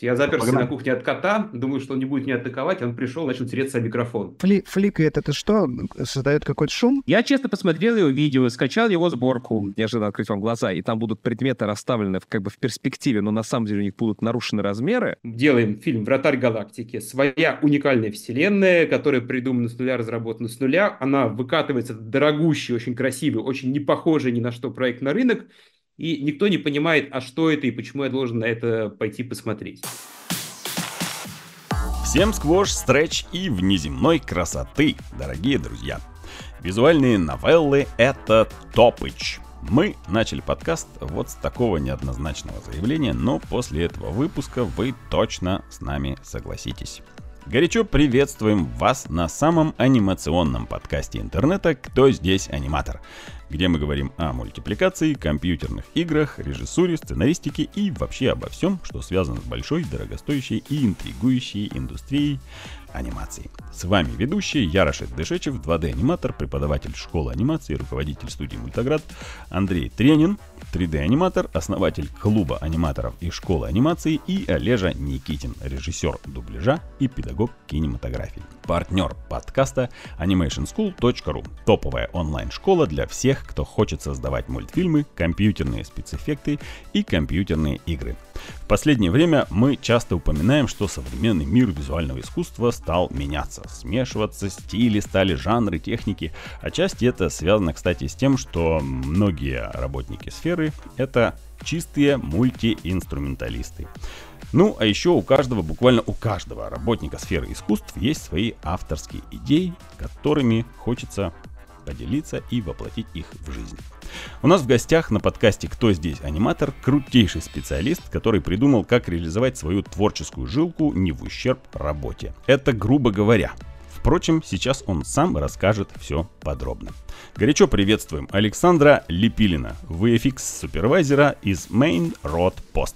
Я заперся Погнали. на кухне от кота, думаю, что он не будет меня атаковать, он пришел, начал тереться о микрофон. Фли фликает это что? Создает какой-то шум? Я честно посмотрел его видео, скачал его сборку, неожиданно открыть вам глаза, и там будут предметы расставлены в, как бы в перспективе, но на самом деле у них будут нарушены размеры. Делаем фильм «Вратарь галактики». Своя уникальная вселенная, которая придумана с нуля, разработана с нуля. Она выкатывается дорогущий, очень красивый, очень не похожий ни на что проект на рынок и никто не понимает, а что это и почему я должен на это пойти посмотреть. Всем сквош, стретч и внеземной красоты, дорогие друзья. Визуальные новеллы — это топыч. Мы начали подкаст вот с такого неоднозначного заявления, но после этого выпуска вы точно с нами согласитесь. Горячо приветствуем вас на самом анимационном подкасте интернета «Кто здесь аниматор?», где мы говорим о мультипликации, компьютерных играх, режиссуре, сценаристике и вообще обо всем, что связано с большой, дорогостоящей и интригующей индустрией анимации. С вами ведущий Ярошет Дышечев, 2D-аниматор, преподаватель школы анимации, руководитель студии Мультаград, Андрей Тренин, 3D-аниматор, основатель клуба аниматоров и школы анимации и Олежа Никитин, режиссер дубляжа и педагог кинематографии. Партнер подкаста animationschool.ru Топовая онлайн-школа для всех, кто хочет создавать мультфильмы, компьютерные спецэффекты и компьютерные игры. В последнее время мы часто упоминаем, что современный мир визуального искусства стал меняться, смешиваться, стили стали, жанры, техники. Отчасти это связано, кстати, с тем, что многие работники сферы — это чистые мультиинструменталисты. Ну, а еще у каждого, буквально у каждого работника сферы искусств есть свои авторские идеи, которыми хочется поделиться и воплотить их в жизнь. У нас в гостях на подкасте «Кто здесь аниматор?» крутейший специалист, который придумал, как реализовать свою творческую жилку не в ущерб работе. Это грубо говоря. Впрочем, сейчас он сам расскажет все подробно. Горячо приветствуем Александра Лепилина, VFX-супервайзера из Main Road Post.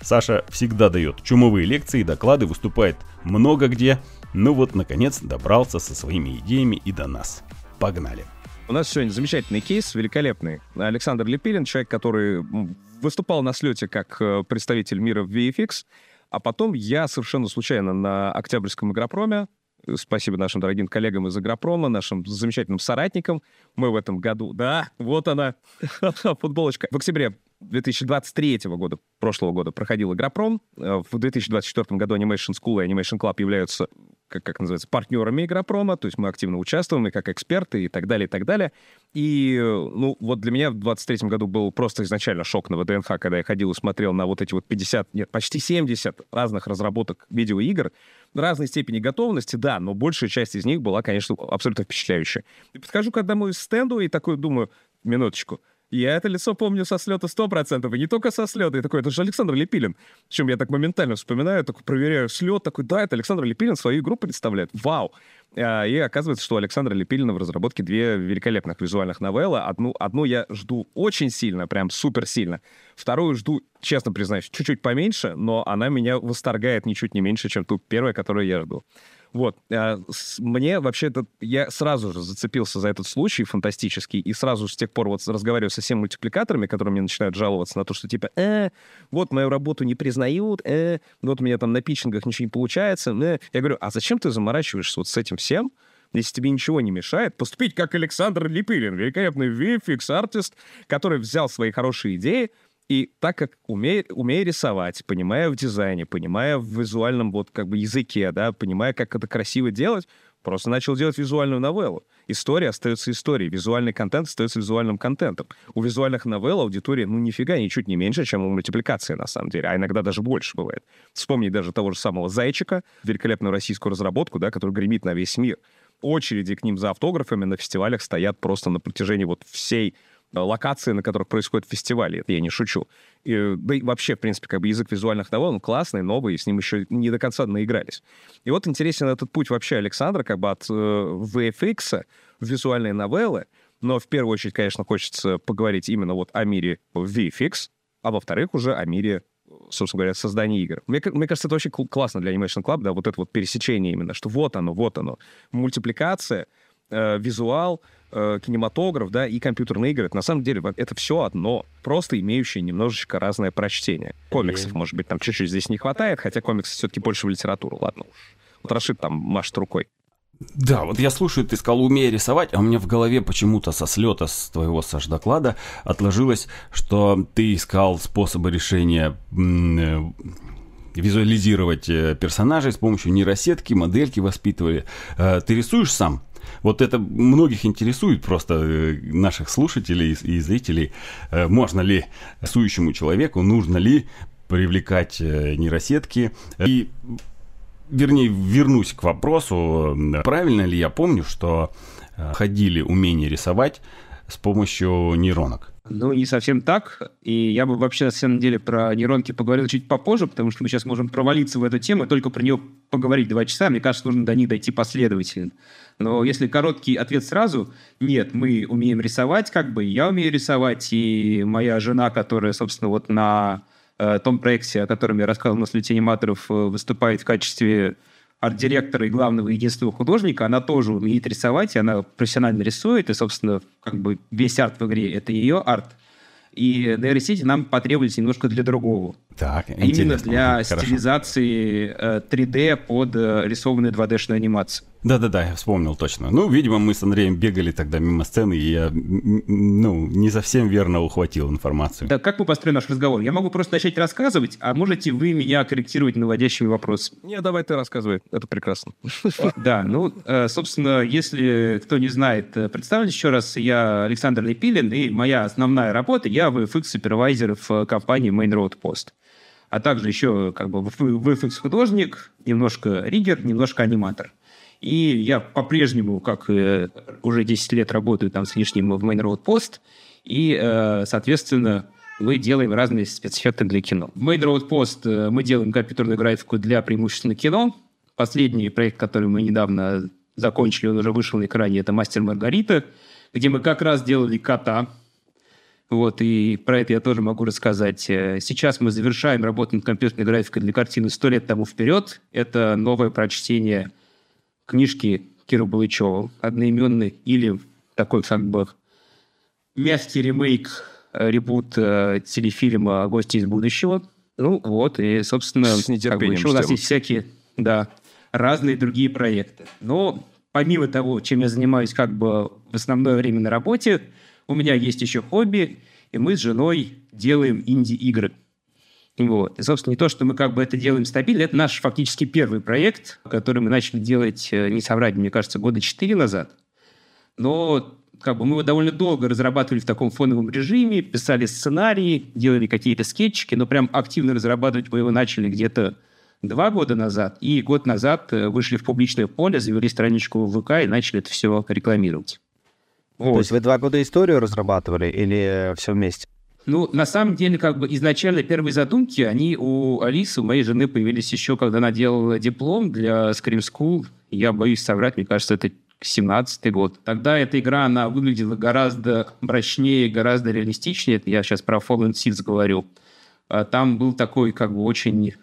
Саша всегда дает чумовые лекции, доклады, выступает много где. Ну вот, наконец, добрался со своими идеями и до нас. Погнали! У нас сегодня замечательный кейс, великолепный. Александр Лепилин, человек, который выступал на слете как э, представитель мира в VFX, а потом я совершенно случайно на Октябрьском игропроме, спасибо нашим дорогим коллегам из Игропрома, нашим замечательным соратникам, мы в этом году, да, вот она, футболочка. В октябре 2023 года, прошлого года, проходил Игропром. Э, в 2024 году Animation School и Animation Club являются как, как называется, партнерами Игропрома, то есть мы активно участвуем и как эксперты и так далее, и так далее. И, ну, вот для меня в 23 году был просто изначально шок на ВДНХ, когда я ходил и смотрел на вот эти вот 50, нет, почти 70 разных разработок видеоигр, разной степени готовности, да, но большая часть из них была, конечно, абсолютно впечатляющая. И подхожу к одному из стенду и такой думаю, минуточку, я это лицо помню со слета 100%, и не только со слета. И такой, это же Александр Лепилин. Чем я так моментально вспоминаю, такой проверяю слет, такой, да, это Александр Лепилин свою игру представляет. Вау! А, и оказывается, что у Александра Лепилина в разработке две великолепных визуальных новеллы. Одну, одну я жду очень сильно, прям супер сильно. Вторую жду, честно признаюсь, чуть-чуть поменьше, но она меня восторгает ничуть не меньше, чем ту первая, которую я жду. Вот. А, мне вообще это... Я сразу же зацепился за этот случай фантастический, и сразу с тех пор вот разговариваю со всеми мультипликаторами, которые мне начинают жаловаться на то, что типа, э, вот мою работу не признают, э, вот у меня там на питчингах ничего не получается. Э. Я говорю, а зачем ты заморачиваешься вот с этим всем, если тебе ничего не мешает, поступить как Александр Липилин, великолепный VFX-артист, который взял свои хорошие идеи, и так как умея, умея рисовать, понимая в дизайне, понимая в визуальном вот как бы языке, да, понимая, как это красиво делать, просто начал делать визуальную новеллу. История остается историей, визуальный контент остается визуальным контентом. У визуальных новелл аудитория, ну, нифига, ничуть не меньше, чем у мультипликации, на самом деле, а иногда даже больше бывает. Вспомни даже того же самого «Зайчика», великолепную российскую разработку, да, который гремит на весь мир. Очереди к ним за автографами на фестивалях стоят просто на протяжении вот всей локации, на которых происходят фестивали. Это я не шучу. И, да и вообще, в принципе, как бы язык визуальных новелл, он классный, новый, и с ним еще не до конца наигрались. И вот интересен этот путь вообще Александра, как бы от э, VFX в визуальные новеллы, но в первую очередь, конечно, хочется поговорить именно вот о мире VFX, а во-вторых, уже о мире собственно говоря, создания игр. Мне, мне кажется, это очень классно для Animation Club, да, вот это вот пересечение именно, что вот оно, вот оно. Мультипликация — э, визуал, э, кинематограф, да, и компьютерные игры. Это, на самом деле это все одно, просто имеющее немножечко разное прочтение. Комиксов, И- может быть, там чуть-чуть здесь не хватает, хотя комиксы все-таки больше в литературу, ладно уж. Вот Рашид там машет рукой. Да, вот я слушаю, ты сказал, умею рисовать, а у меня в голове почему-то со слета с твоего Саш доклада отложилось, что ты искал способы решения э, визуализировать персонажей с помощью нейросетки, модельки воспитывали. Ты рисуешь сам? Вот это многих интересует просто э, наших слушателей и зрителей. Э, Можно ли рисующему человеку, нужно ли привлекать э, нейросетки? И вернее, вернусь к вопросу, правильно ли я помню, что ходили умение рисовать с помощью нейронок? Ну, не совсем так. И я бы вообще, на самом деле, про нейронки поговорил чуть попозже, потому что мы сейчас можем провалиться в эту тему, только про нее поговорить два часа. Мне кажется, нужно до них дойти последовательно. Но если короткий ответ сразу, нет, мы умеем рисовать, как бы, я умею рисовать, и моя жена, которая, собственно, вот на э, том проекте, о котором я рассказывал на слете аниматоров, э, выступает в качестве арт-директора и главного единственного художника, она тоже умеет рисовать, и она профессионально рисует, и, собственно, как бы весь арт в игре — это ее арт. И нейросети нам потребовались немножко для другого. Так, Именно интересно. для Хорошо. стилизации э, 3D под э, рисованную 2D-шную анимацию. Да-да-да, я вспомнил точно. Ну, видимо, мы с Андреем бегали тогда мимо сцены, и я, ну, не совсем верно ухватил информацию. Так как мы построим наш разговор? Я могу просто начать рассказывать, а можете вы меня корректировать наводящими вопросами. Не, давай ты рассказывай, это прекрасно. Да, ну, э, собственно, если кто не знает, э, представлюсь еще раз, я Александр Лепилин, и моя основная работа, я VFX-супервайзер в э, компании Main Road Post. А также еще как бы VFX-художник, немножко риггер, немножко аниматор. И я по-прежнему, как э, уже 10 лет работаю там с лишним в Main Road Post, и, э, соответственно, мы делаем разные спецэффекты для кино. В Main Road Post э, мы делаем компьютерную графику для преимущественно кино. Последний проект, который мы недавно закончили, он уже вышел на экране, это «Мастер Маргарита», где мы как раз делали кота. Вот, и про это я тоже могу рассказать. Э, Сейчас мы завершаем работу над компьютерной графикой для картины «Сто лет тому вперед». Это новое прочтение книжки Кира Балычева, одноименный, или такой как бы мягкий ремейк, э, ребут э, телефильма «Гости из будущего». Ну вот, и, собственно, С как бы еще у нас есть всякие, да, разные другие проекты. Но помимо того, чем я занимаюсь как бы в основное время на работе, у меня есть еще хобби, и мы с женой делаем инди-игры. Вот. И, собственно, не то, что мы как бы это делаем стабильно, это наш фактически первый проект, который мы начали делать, э, не соврать, мне кажется, года четыре назад. Но как бы мы его довольно долго разрабатывали в таком фоновом режиме, писали сценарии, делали какие-то скетчики, но прям активно разрабатывать мы его начали где-то два года назад. И год назад э, вышли в публичное поле, завели страничку в ВК и начали это все рекламировать. То Вот. есть вы два года историю разрабатывали или все вместе? Ну, на самом деле, как бы изначально первые задумки, они у Алисы, у моей жены, появились еще, когда она делала диплом для Scream School. Я боюсь соврать, мне кажется, это 17-й год. Тогда эта игра, она выглядела гораздо мрачнее, гораздо реалистичнее. Это я сейчас про Fallen Seeds говорю. А Там был такой, как бы, очень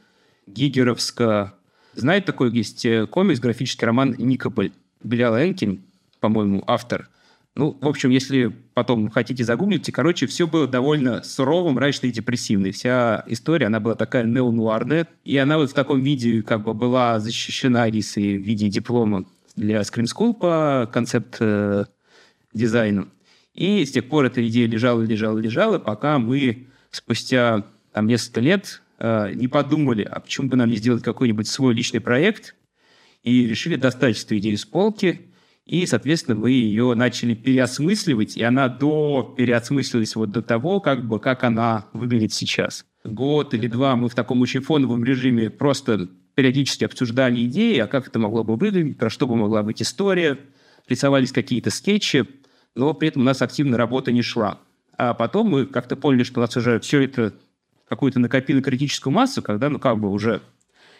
гигеровско... Знаете, такой есть э, комикс, графический роман «Никополь». Белял Энкин, по-моему, автор. Ну, в общем, если потом хотите загуглите, короче, все было довольно суровым, мрачно и депрессивной. Вся история, она была такая неонуарная, и она вот в таком виде как бы была защищена Алисой в виде диплома для School по концепт-дизайну. И с тех пор эта идея лежала, лежала, лежала, пока мы спустя там, несколько лет э, не подумали, а почему бы нам не сделать какой-нибудь свой личный проект, и решили достать эту идею с полки, и, соответственно, мы ее начали переосмысливать, и она до переосмыслилась вот до того, как бы, как она выглядит сейчас. Год или два мы в таком очень фоновом режиме просто периодически обсуждали идеи, а как это могло бы выглядеть, про что бы могла быть история, рисовались какие-то скетчи, но при этом у нас активно работа не шла. А потом мы как-то поняли, что у нас уже все это какую-то накопило критическую массу, когда, ну, как бы уже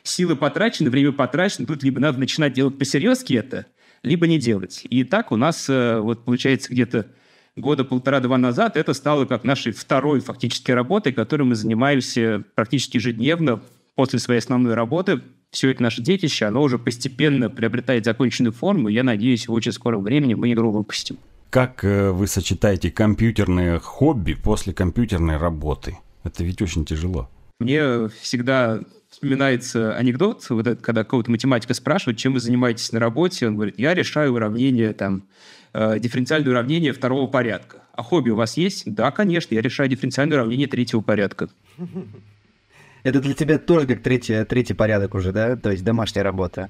силы потрачены, время потрачено, тут либо надо начинать делать посерьезки это, либо не делать. И так у нас, э, вот получается, где-то года полтора-два назад это стало как нашей второй фактически работой, которой мы занимаемся практически ежедневно после своей основной работы. все это наше детище, оно уже постепенно приобретает законченную форму, я надеюсь, в очень скором времени мы игру выпустим. Как э, вы сочетаете компьютерное хобби после компьютерной работы? Это ведь очень тяжело. Мне всегда вспоминается анекдот, вот этот, когда какого-то математика спрашивает, чем вы занимаетесь на работе, он говорит, я решаю уравнение, там, э, дифференциальное уравнение второго порядка. А хобби у вас есть? Да, конечно, я решаю дифференциальное уравнение третьего порядка. Это для тебя тоже как третий, третий порядок уже, да? То есть домашняя работа.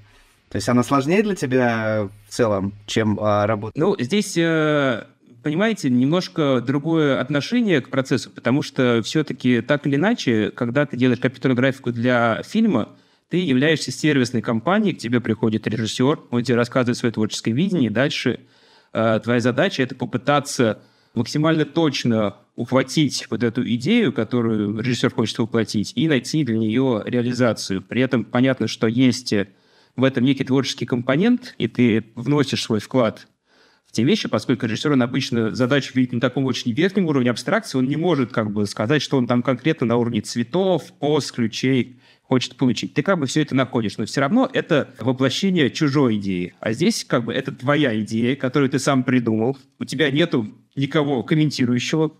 То есть она сложнее для тебя в целом, чем а, работа? Ну, здесь, э, понимаете, немножко другое отношение к процессу, потому что все-таки так или иначе, когда ты делаешь компьютерную графику для фильма, ты являешься сервисной компанией, к тебе приходит режиссер, он тебе рассказывает свое творческое видение, и дальше э, твоя задача — это попытаться максимально точно ухватить вот эту идею, которую режиссер хочет воплотить, и найти для нее реализацию. При этом понятно, что есть в этом некий творческий компонент, и ты вносишь свой вклад те вещи, поскольку режиссер, он обычно задачу видит на таком очень верхнем уровне абстракции, он не может как бы сказать, что он там конкретно на уровне цветов, поз, ключей хочет получить. Ты как бы все это находишь, но все равно это воплощение чужой идеи. А здесь как бы это твоя идея, которую ты сам придумал. У тебя нету никого комментирующего,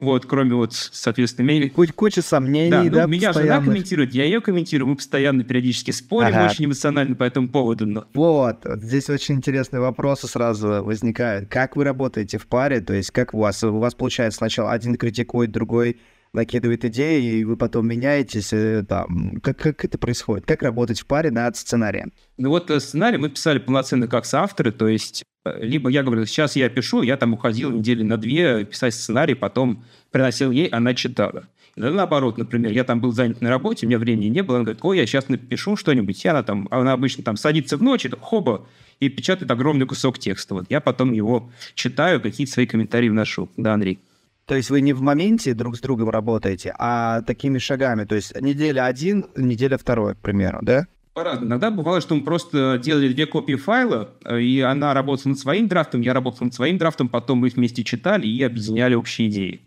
вот, кроме вот, соответственно, меня... Куча, куча сомнений, да, ну, да меня жена комментирует, я ее комментирую, мы постоянно периодически спорим ага. очень эмоционально по этому поводу. Но... Вот, здесь очень интересные вопросы сразу возникают. Как вы работаете в паре, то есть как у вас? У вас получается сначала один критикует, другой накидывает идеи, и вы потом меняетесь. Э, там, как, как это происходит? Как работать в паре над сценарием? Ну вот э, сценарий мы писали полноценно как соавторы, то есть либо я говорю, сейчас я пишу, я там уходил недели на две писать сценарий, потом приносил ей, она читала. Да, наоборот, например, я там был занят на работе, у меня времени не было, она говорит, ой, я сейчас напишу что-нибудь, и она там, она обычно там садится в ночь, и там, хоба, и печатает огромный кусок текста. Вот я потом его читаю, какие-то свои комментарии вношу. Да, Андрей. То есть вы не в моменте друг с другом работаете, а такими шагами. То есть неделя один, неделя второй, к примеру, да? По-разному. Иногда бывало, что мы просто делали две копии файла, и она работала над своим драфтом, я работал над своим драфтом, потом мы вместе читали и объединяли общие идеи.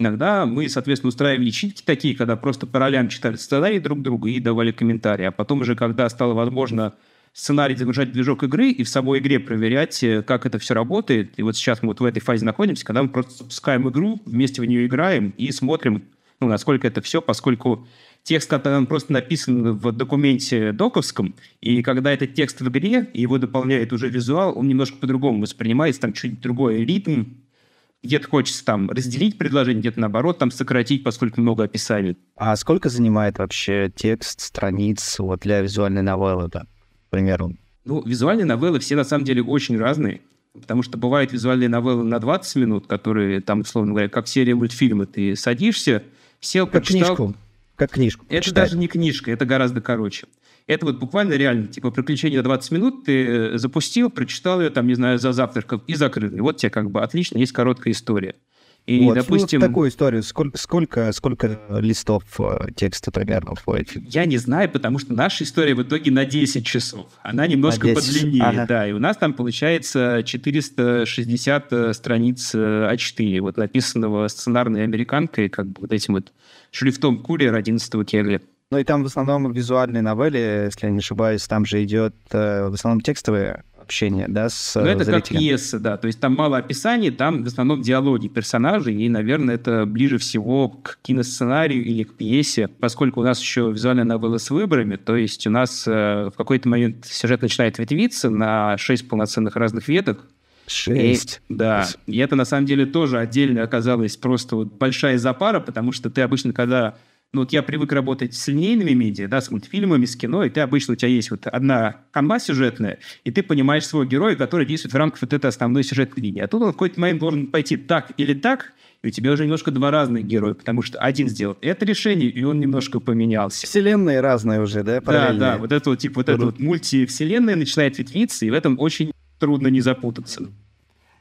Иногда мы, соответственно, устраивали читки такие, когда просто по ролям читали сценарий друг другу и давали комментарии. А потом уже, когда стало возможно сценарий загружать в движок игры и в самой игре проверять, э, как это все работает. И вот сейчас мы вот в этой фазе находимся, когда мы просто запускаем игру, вместе в нее играем и смотрим, ну, насколько это все, поскольку текст, который он просто написан в документе доковском, и когда этот текст в игре, его дополняет уже визуал, он немножко по-другому воспринимается, там чуть другой ритм, где-то хочется там разделить предложение, где-то наоборот там сократить, поскольку много описаний. А сколько занимает вообще текст страниц вот для визуальной новеллы? Да? примеру? Ну, визуальные новеллы все на самом деле очень разные. Потому что бывают визуальные новеллы на 20 минут, которые там, условно говоря, как серия мультфильма. Ты садишься, сел, как почитал. Книжку. Как книжку. Это читать. даже не книжка, это гораздо короче. Это вот буквально реально, типа, приключение на 20 минут, ты э, запустил, прочитал ее, там, не знаю, за завтраком и закрыл. И вот тебе как бы отлично, есть короткая история. И, вот, допустим... Ну, такую историю. Сколько, сколько, сколько листов э, текста примерно входит? Я не знаю, потому что наша история в итоге на 10 часов. Она немножко 10... подлиннее, ага. да. И у нас там получается 460 э, страниц э, А4, вот написанного сценарной американкой, как бы вот этим вот шрифтом курьер 11 Кегля. Ну и там в основном визуальные новелли, если я не ошибаюсь, там же идет в основном текстовые общение, да, с Ну, это зрителем. как пьеса, да. То есть там мало описаний, там в основном диалоги персонажей, и, наверное, это ближе всего к киносценарию или к пьесе, поскольку у нас еще визуальная новелла с выборами, то есть у нас э, в какой-то момент сюжет начинает ветвиться на шесть полноценных разных веток, Шесть. И, да. И это на самом деле тоже отдельно оказалось просто вот большая запара, потому что ты обычно, когда ну, вот я привык работать с линейными медиа, да, с мультфильмами, с кино, и ты обычно, у тебя есть вот одна канва сюжетная, и ты понимаешь своего героя, который действует в рамках вот этой основной сюжетной линии. А тут он в какой-то момент должен пойти так или так, и у тебя уже немножко два разных героя, потому что один сделал это решение, и он немножко поменялся. Вселенные разные уже, да, Да, да, вот это вот, типа, вот эта вот мультивселенная начинает ветвиться, и в этом очень трудно не запутаться.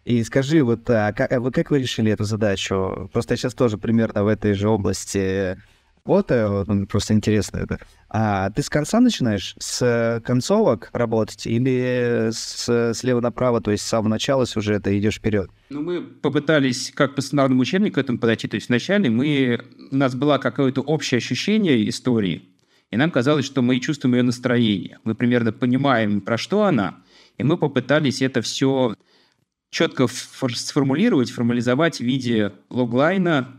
И скажи, вот а, как, а вы, как вы решили эту задачу? Просто я сейчас тоже примерно в этой же области вот, ну, просто интересно это. А ты с конца начинаешь, с концовок работать или с, слева направо, то есть с самого начала сюжета идешь вперед? Ну, мы попытались как по сценарному учебнику к этому подойти. То есть вначале мы, у нас было какое-то общее ощущение истории, и нам казалось, что мы чувствуем ее настроение. Мы примерно понимаем, про что она, и мы попытались это все четко сформулировать, формализовать в виде логлайна,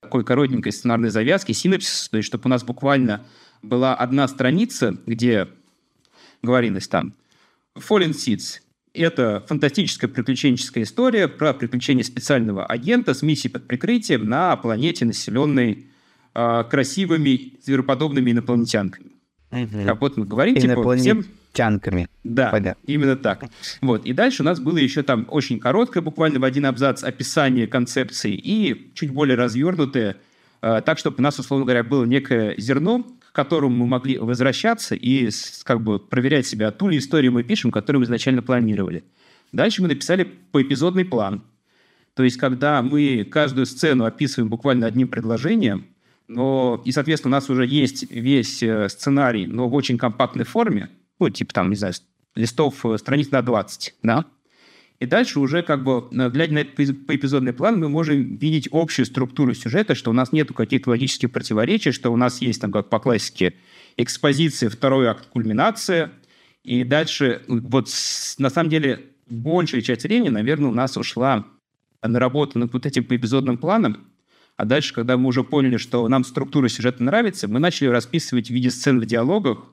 такой коротенькой сценарной завязки, синапсис, то есть чтобы у нас буквально была одна страница, где говорилось там Fallen Seeds. Это фантастическая приключенческая история про приключения специального агента с миссией под прикрытием на планете, населенной э, красивыми звероподобными инопланетянками. Мгм. Как вот мы говорим, типа, всем... Инопланетянками. Да, Понятно. именно так. Вот. И дальше у нас было еще там очень короткое, буквально в один абзац, описание концепции и чуть более развернутое, э, так, чтобы у нас, условно говоря, было некое зерно, к которому мы могли возвращаться и как бы проверять себя, ту ли историю мы пишем, которую мы изначально планировали. Дальше мы написали поэпизодный план. То есть, когда мы каждую сцену описываем буквально одним предложением, но, и, соответственно, у нас уже есть весь э, сценарий, но в очень компактной форме, ну, типа там, не знаю, листов э, страниц на 20, да? И дальше уже как бы, на- глядя на этот поэпизодный план, мы можем видеть общую структуру сюжета, что у нас нету каких-то логических противоречий, что у нас есть там, как по классике, экспозиция, второй акт, кульминация, и дальше, ну, вот на самом деле, большая часть времени, наверное, у нас ушла на работу над вот этим поэпизодным планом, а дальше, когда мы уже поняли, что нам структура сюжета нравится, мы начали расписывать в виде сцен в диалогах,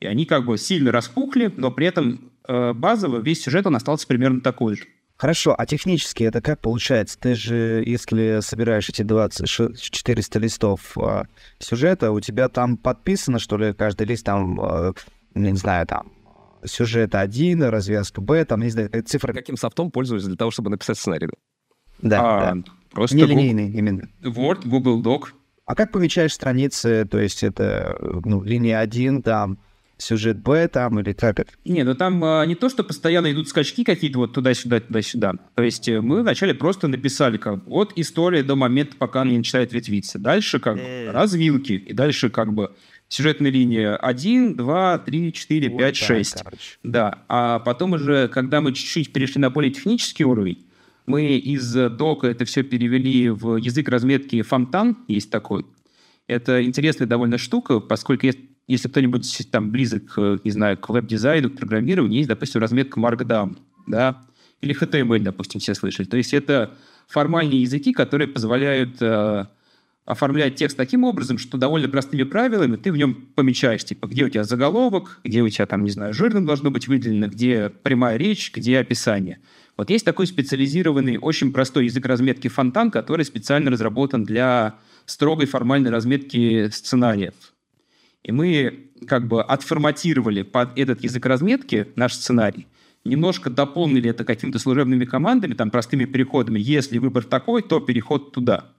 и они как бы сильно распухли, но при этом э, базово весь сюжет, он остался примерно такой же. Хорошо, а технически это как получается? Ты же, если собираешь эти 20, ш- 400 листов а, сюжета, у тебя там подписано, что ли, каждый лист там, а, не знаю, там, сюжет 1, развязка Б, там, не знаю, цифра... Каким софтом пользуюсь для того, чтобы написать сценарий? Да, А, да. Просто Google- Нелинейный именно. Word, Google Doc. А как помечаешь страницы, то есть это, ну, линия 1, там, сюжет Б, там, или как это? Не, ну там а, не то, что постоянно идут скачки какие-то вот туда-сюда, туда-сюда. То есть э, мы вначале просто написали как от истории до момента, пока она не начинает ветвиться. Дальше как бы развилки. И дальше как бы сюжетная линия 1, 2, 3, 4, 5, Вот так, 6. короче. Да, а потом уже, когда мы чуть-чуть перешли на более технический уровень, мы из э, дока это все перевели в язык разметки фонтан, есть такой. Это интересная довольно штука, поскольку если, если кто-нибудь там близок, э, не знаю, к веб-дизайну, к программированию, есть, допустим, разметка Markdown, да, или HTML, допустим, все слышали. То есть это формальные языки, которые позволяют э, оформлять текст таким образом, что довольно простыми правилами ты в нем помечаешь, типа, где у тебя заголовок, где у тебя там, не знаю, жирным должно быть выделено, где прямая речь, где описание. Вот есть такой специализированный, очень простой язык разметки фонтан, который специально разработан для строгой формальной разметки сценариев. И мы как бы отформатировали под этот язык разметки наш сценарий, немножко дополнили это какими-то служебными командами, там простыми переходами. Если выбор такой, то переход туда.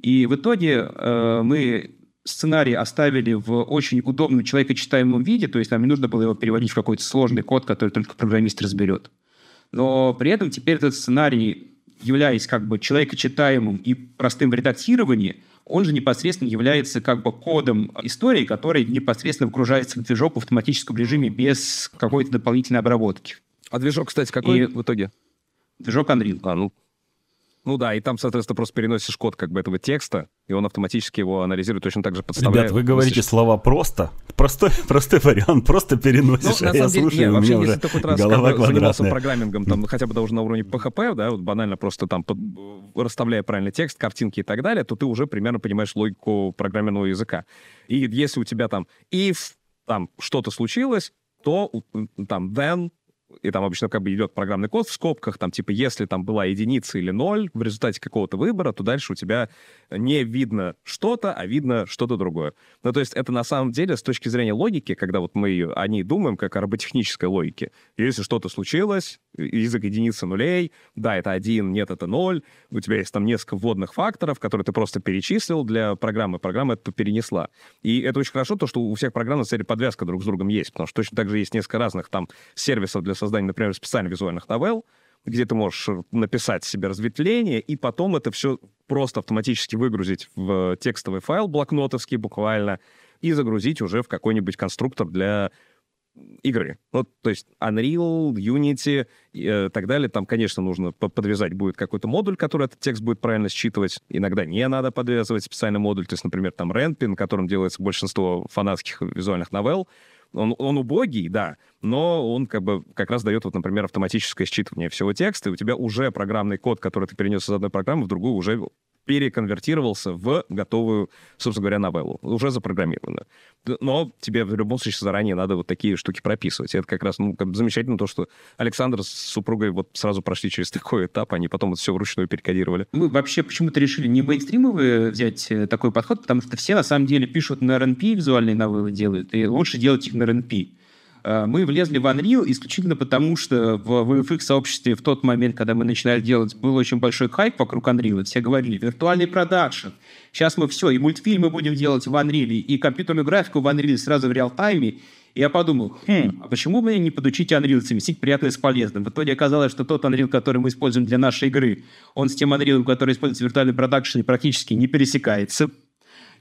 И в итоге э, мы сценарий оставили в очень удобном человекочитаемом виде, то есть нам не нужно было его переводить в какой-то сложный код, который только программист разберет. Но при этом теперь этот сценарий, являясь как бы человекочитаемым и простым в редактировании, он же непосредственно является как бы кодом истории, который непосредственно вгружается в движок в автоматическом режиме без какой-то дополнительной обработки. А движок, кстати, какой И- в итоге? Движок Unreal. А, ну, ну да, и там, соответственно, просто переносишь код как бы этого текста, и он автоматически его анализирует, точно так же подставляет. Ребят, вы говорите мыслишь. слова просто. Простой, простой вариант, просто Ну, переносишь, на а я деле, слушаю, не, у вообще, меня если уже ты хоть раз как голова бы занимался программингом, там, хотя бы даже на уровне PHP, да, вот банально просто там под- расставляя правильный текст, картинки и так далее, то ты уже примерно понимаешь логику программерного языка. И если у тебя там if там что-то случилось, то там then и там обычно как бы идет программный код в скобках, там типа если там была единица или ноль в результате какого-то выбора, то дальше у тебя не видно что-то, а видно что-то другое. Ну, то есть это на самом деле с точки зрения логики, когда вот мы о ней думаем, как о роботехнической логике. Если что-то случилось, язык единицы нулей, да, это один, нет, это ноль, у тебя есть там несколько вводных факторов, которые ты просто перечислил для программы, программа это перенесла. И это очень хорошо, то, что у всех программ на самом подвязка друг с другом есть, потому что точно так же есть несколько разных там сервисов для создания, например, специально визуальных новелл, где ты можешь э, написать себе разветвление, и потом это все просто автоматически выгрузить в текстовый файл блокнотовский буквально, и загрузить уже в какой-нибудь конструктор для игры. Ну, то есть Unreal, Unity и э, так далее. Там, конечно, нужно подвязать будет какой-то модуль, который этот текст будет правильно считывать. Иногда не надо подвязывать специальный модуль. То есть, например, там Renpy, на котором делается большинство фанатских визуальных новелл. Он, он убогий, да, но он как бы как раз дает, вот, например, автоматическое считывание всего текста, и у тебя уже программный код, который ты перенес из одной программы в другую, уже переконвертировался в готовую, собственно говоря, новеллу, уже запрограммированную. Но тебе в любом случае заранее надо вот такие штуки прописывать. Это как раз ну, как замечательно то, что Александр с супругой вот сразу прошли через такой этап, они потом это все вручную перекодировали. Мы вообще почему-то решили не мейнстримовые взять э, такой подход, потому что все на самом деле пишут на RNP, визуальные новеллы делают, и лучше делать их на RNP. Э, мы влезли в Unreal исключительно потому, что в VFX-сообществе в тот момент, когда мы начинали делать, был очень большой хайп вокруг Unreal. Все говорили, виртуальный продакшн. Сейчас мы все, и мультфильмы будем делать в Unreal, и компьютерную графику в Unreal сразу в реал-тайме. И я подумал, хм, а почему бы не подучить Unreal совместить приятное с полезным? В итоге оказалось, что тот Unreal, который мы используем для нашей игры, он с тем Unreal, который используется в виртуальном продакшене, практически не пересекается.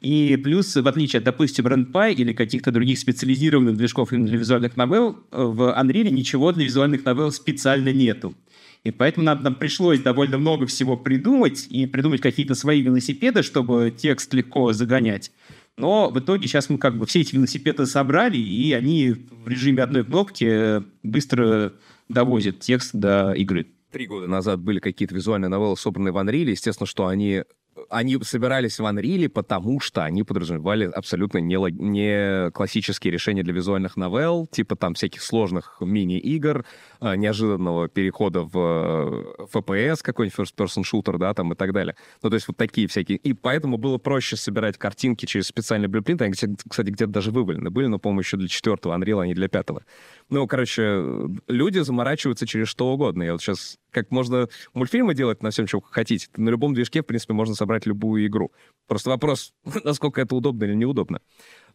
И плюс, в отличие от, допустим, RenPy или каких-то других специализированных движков для визуальных новелл, в Unreal ничего для визуальных новелл специально нету. И поэтому нам, нам пришлось довольно много всего придумать и придумать какие-то свои велосипеды, чтобы текст легко загонять. Но в итоге сейчас мы как бы все эти велосипеды собрали, и они в режиме одной кнопки быстро довозят текст до игры. Три года назад были какие-то визуальные новеллы, собранные в Unreal. Естественно, что они они собирались в Unreal, потому что они подразумевали абсолютно не, не классические решения для визуальных новелл, типа там всяких сложных мини-игр, а, неожиданного перехода в FPS, какой-нибудь first-person shooter, да, там и так далее. Ну, то есть вот такие всякие. И поэтому было проще собирать картинки через специальный блюпринт. Они, кстати, где-то даже вывалены были, но, по-моему, еще для четвертого Unreal, а не для пятого. Ну, короче, люди заморачиваются через что угодно. Я вот сейчас как можно мультфильмы делать на всем, чем хотите. На любом движке, в принципе, можно собрать любую игру. Просто вопрос, насколько это удобно или неудобно.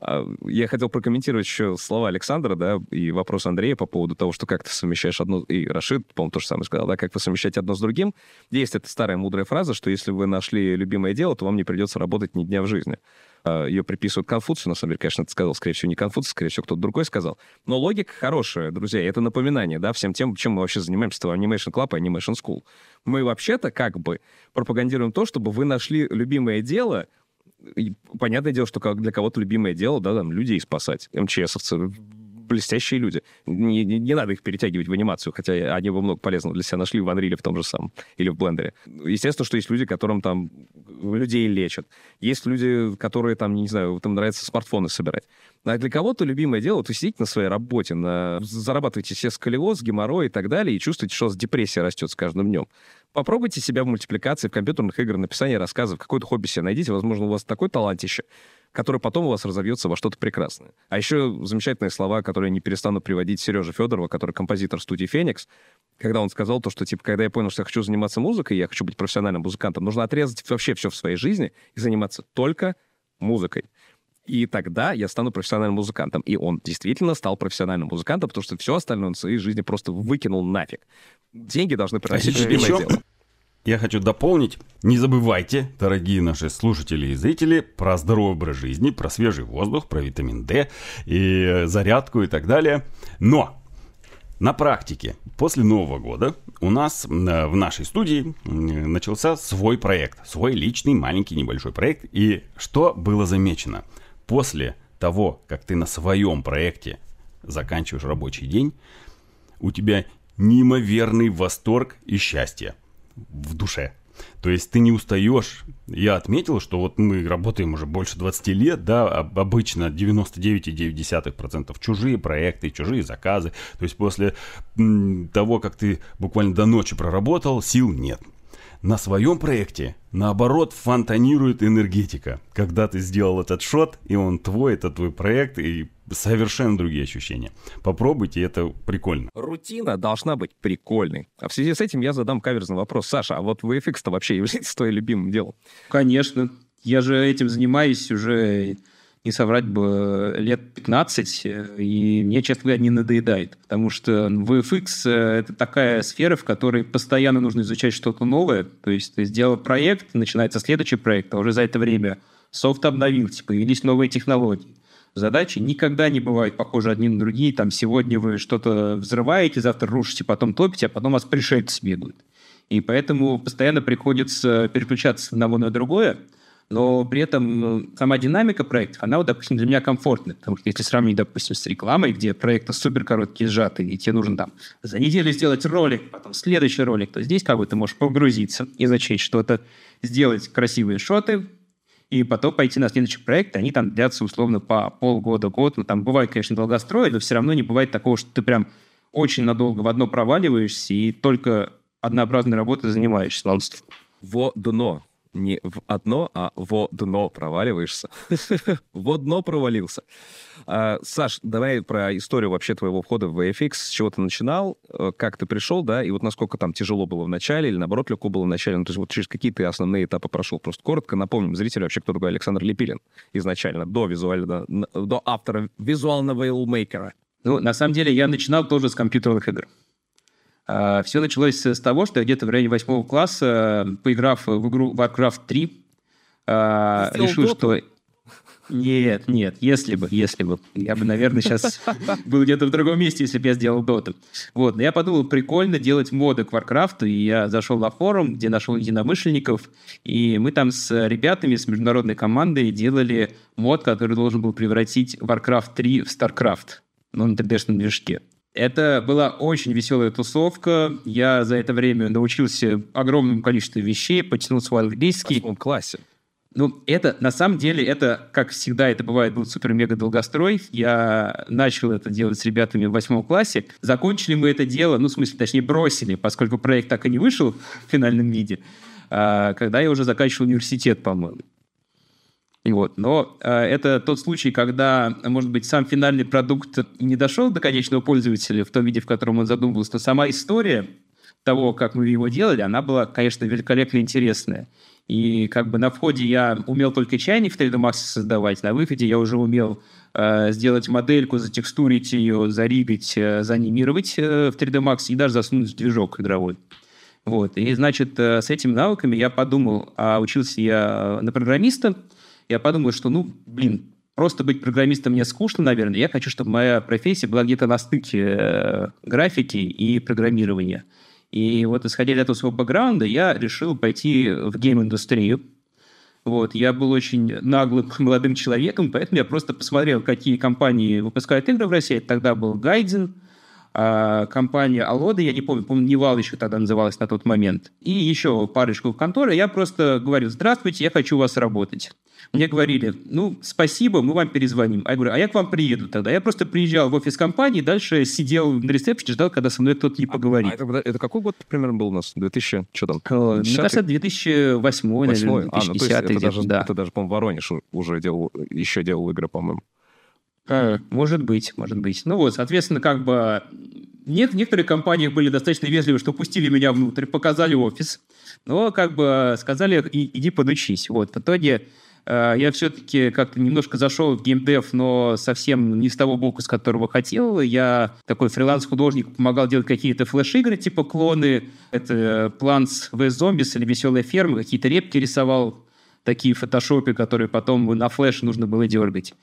А, я хотел прокомментировать еще слова Александра, да, и вопрос Андрея по поводу того, что как ты совмещаешь одно... И Рашид, по-моему, то же самое сказал, да, как вы совмещаете одно с другим. Есть эта старая мудрая фраза, что если вы нашли любимое дело, то вам не придется работать ни дня в жизни. А, Ее приписывают Конфуцию, на самом деле, конечно, это сказал, скорее всего, не Конфуций, скорее всего, кто-то другой сказал. Но логика хорошая, друзья, это напоминание, да, всем тем, чем мы вообще занимаемся, в Animation Club и Animation School. Мы вообще-то как бы пропагандируем то, чтобы вы нашли любимое дело, и понятное дело, что для кого-то любимое дело, да, там, людей спасать, МЧСовцы, блестящие люди. Не, не, не надо их перетягивать в анимацию, хотя они бы много полезного для себя нашли в Unreal в том же самом или в Блендере. Естественно, что есть люди, которым там людей лечат. Есть люди, которые там, не знаю, там нравится смартфоны собирать. А для кого-то любимое дело, вы сидите на своей работе, на... зарабатываете себе сколиоз, геморрой и так далее, и чувствуете, что депрессия растет с каждым днем. Попробуйте себя в мультипликации, в компьютерных играх, написании рассказов, какое-то хобби себе найдите, возможно, у вас такой талантище, который потом у вас разовьется во что-то прекрасное. А еще замечательные слова, которые я не перестану приводить Сережа Федорова, который композитор студии «Феникс», когда он сказал то, что, типа, когда я понял, что я хочу заниматься музыкой, я хочу быть профессиональным музыкантом, нужно отрезать вообще все в своей жизни и заниматься только музыкой. И тогда я стану профессиональным музыкантом. И он действительно стал профессиональным музыкантом, потому что все остальное он в своей жизни просто выкинул нафиг. Деньги должны приносить а любимое дело. Я хочу дополнить, не забывайте, дорогие наши слушатели и зрители, про здоровый образ жизни, про свежий воздух, про витамин D и зарядку и так далее. Но на практике после Нового года у нас э, в нашей студии начался свой проект, свой личный маленький небольшой проект. И что было замечено? После того, как ты на своем проекте заканчиваешь рабочий день, у тебя неимоверный восторг и счастье в душе. То есть ты не устаешь. Я отметил, что вот мы работаем уже больше 20 лет, да, обычно 99,9% чужие проекты, чужие заказы. То есть после того, как ты буквально до ночи проработал, сил нет. На своем проекте, наоборот, фонтанирует энергетика. Когда ты сделал этот шот, и он твой, это твой проект, и совершенно другие ощущения. Попробуйте, это прикольно. Рутина должна быть прикольной. А в связи с этим я задам каверзный вопрос. Саша, а вот VFX-то вообще является твоим любимым делом? Конечно. Я же этим занимаюсь уже не соврать бы, лет 15, и мне, честно говоря, не надоедает, потому что VFX — это такая сфера, в которой постоянно нужно изучать что-то новое, то есть ты сделал проект, начинается следующий проект, а уже за это время софт обновился, появились новые технологии. задачи никогда не бывают похожи одни на другие. Там сегодня вы что-то взрываете, завтра рушите, потом топите, а потом вас пришельцы бегают. И поэтому постоянно приходится переключаться с одного на другое, но при этом э, сама динамика проектов, она, вот, допустим, для меня комфортная, потому что если сравнить, допустим, с рекламой, где проекты супер короткие, сжатые, и тебе нужно там за неделю сделать ролик, потом следующий ролик, то здесь как бы ты можешь погрузиться и начать что-то, сделать красивые шоты, и потом пойти на следующий проект, они там длятся условно по полгода-год. Ну, там бывает, конечно, долгострой, но все равно не бывает такого, что ты прям очень надолго в одно проваливаешься и только однообразной работой занимаешься. Во дно не в одно, а во дно проваливаешься. во дно провалился. А, Саш, давай про историю вообще твоего входа в VFX. С чего ты начинал, э, как ты пришел, да, и вот насколько там тяжело было в начале, или наоборот легко было в начале. Ну, то есть вот через какие ты основные этапы прошел. Просто коротко напомним зрителю вообще, кто такой Александр Лепилин изначально, до визуального, до автора визуального илмейкера. Ну, на самом деле, я начинал тоже с компьютерных игр. А, Все началось с того, что я где-то в районе восьмого класса, поиграв в игру Warcraft 3, а, решил, что... Нет, нет, если бы, если бы. Я бы, наверное, сейчас был где-то в другом месте, если бы я сделал доту. Вот, но я подумал, прикольно делать моды к Warcraft, и я зашел на форум, где нашел единомышленников, и мы там с ребятами, с международной командой делали мод, который должен был превратить Warcraft 3 в StarCraft, но на 3D-шном движке. Это была очень веселая тусовка. Я за это время научился огромному количеству вещей, потянул свой английский. В классе. Ну, это, на самом деле, это, как всегда это бывает, был супер-мега-долгострой. Я начал это делать с ребятами в восьмом классе. Закончили мы это дело, ну, в смысле, точнее, бросили, поскольку проект так и не вышел в финальном виде, а, когда я уже заканчивал университет, по-моему. Вот. Но э, это тот случай, когда, может быть, сам финальный продукт не дошел до конечного пользователя в том виде, в котором он задумывался, но сама история того, как мы его делали, она была, конечно, великолепно интересная. И как бы на входе я умел только чайник в 3D Max создавать, на выходе я уже умел э, сделать модельку, затекстурить ее, заригать, э, заанимировать э, в 3D Max и даже засунуть в движок игровой. Вот. И, значит, э, с этими навыками я подумал, а учился я на программиста, я подумал, что, ну, блин, просто быть программистом мне скучно, наверное. Я хочу, чтобы моя профессия была где-то на стыке э, графики и программирования. И вот исходя из этого своего бэкграунда, я решил пойти в гейм-индустрию. Вот, я был очень наглым молодым человеком, поэтому я просто посмотрел, какие компании выпускают игры в России. Тогда был Гайден, а, компания Аллоды, я не помню, помню, Nival еще тогда называлась на тот момент, и еще парочку в конторе. Я просто говорю, здравствуйте, я хочу у вас работать. Мне говорили, ну, спасибо, мы вам перезвоним. А я говорю, а я к вам приеду тогда. Я просто приезжал в офис компании, дальше сидел на ресепшене, ждал, когда со мной кто-то не поговорит. А, а это, это какой год примерно был у нас? 2000, что там? Э, мне кажется, 2008, 8? наверное, 2010. А, ну, то есть это даже, да. это даже, по-моему, Воронеж уже делал, еще делал игры, по-моему. А, может быть, может быть. Ну вот, соответственно, как бы нет, некоторые компании были достаточно вежливы, что пустили меня внутрь, показали офис, но как бы сказали, иди подучись. Вот, в итоге Э, я все-таки как-то немножко зашел в геймдев, но совсем не с того боку, с которого хотел. Я такой фриланс-художник, помогал делать какие-то флеш-игры, типа клоны, это Plants vs Zombies или Веселая ферма, какие-то репки рисовал, такие в фотошопе, которые потом на флеш нужно было дергать.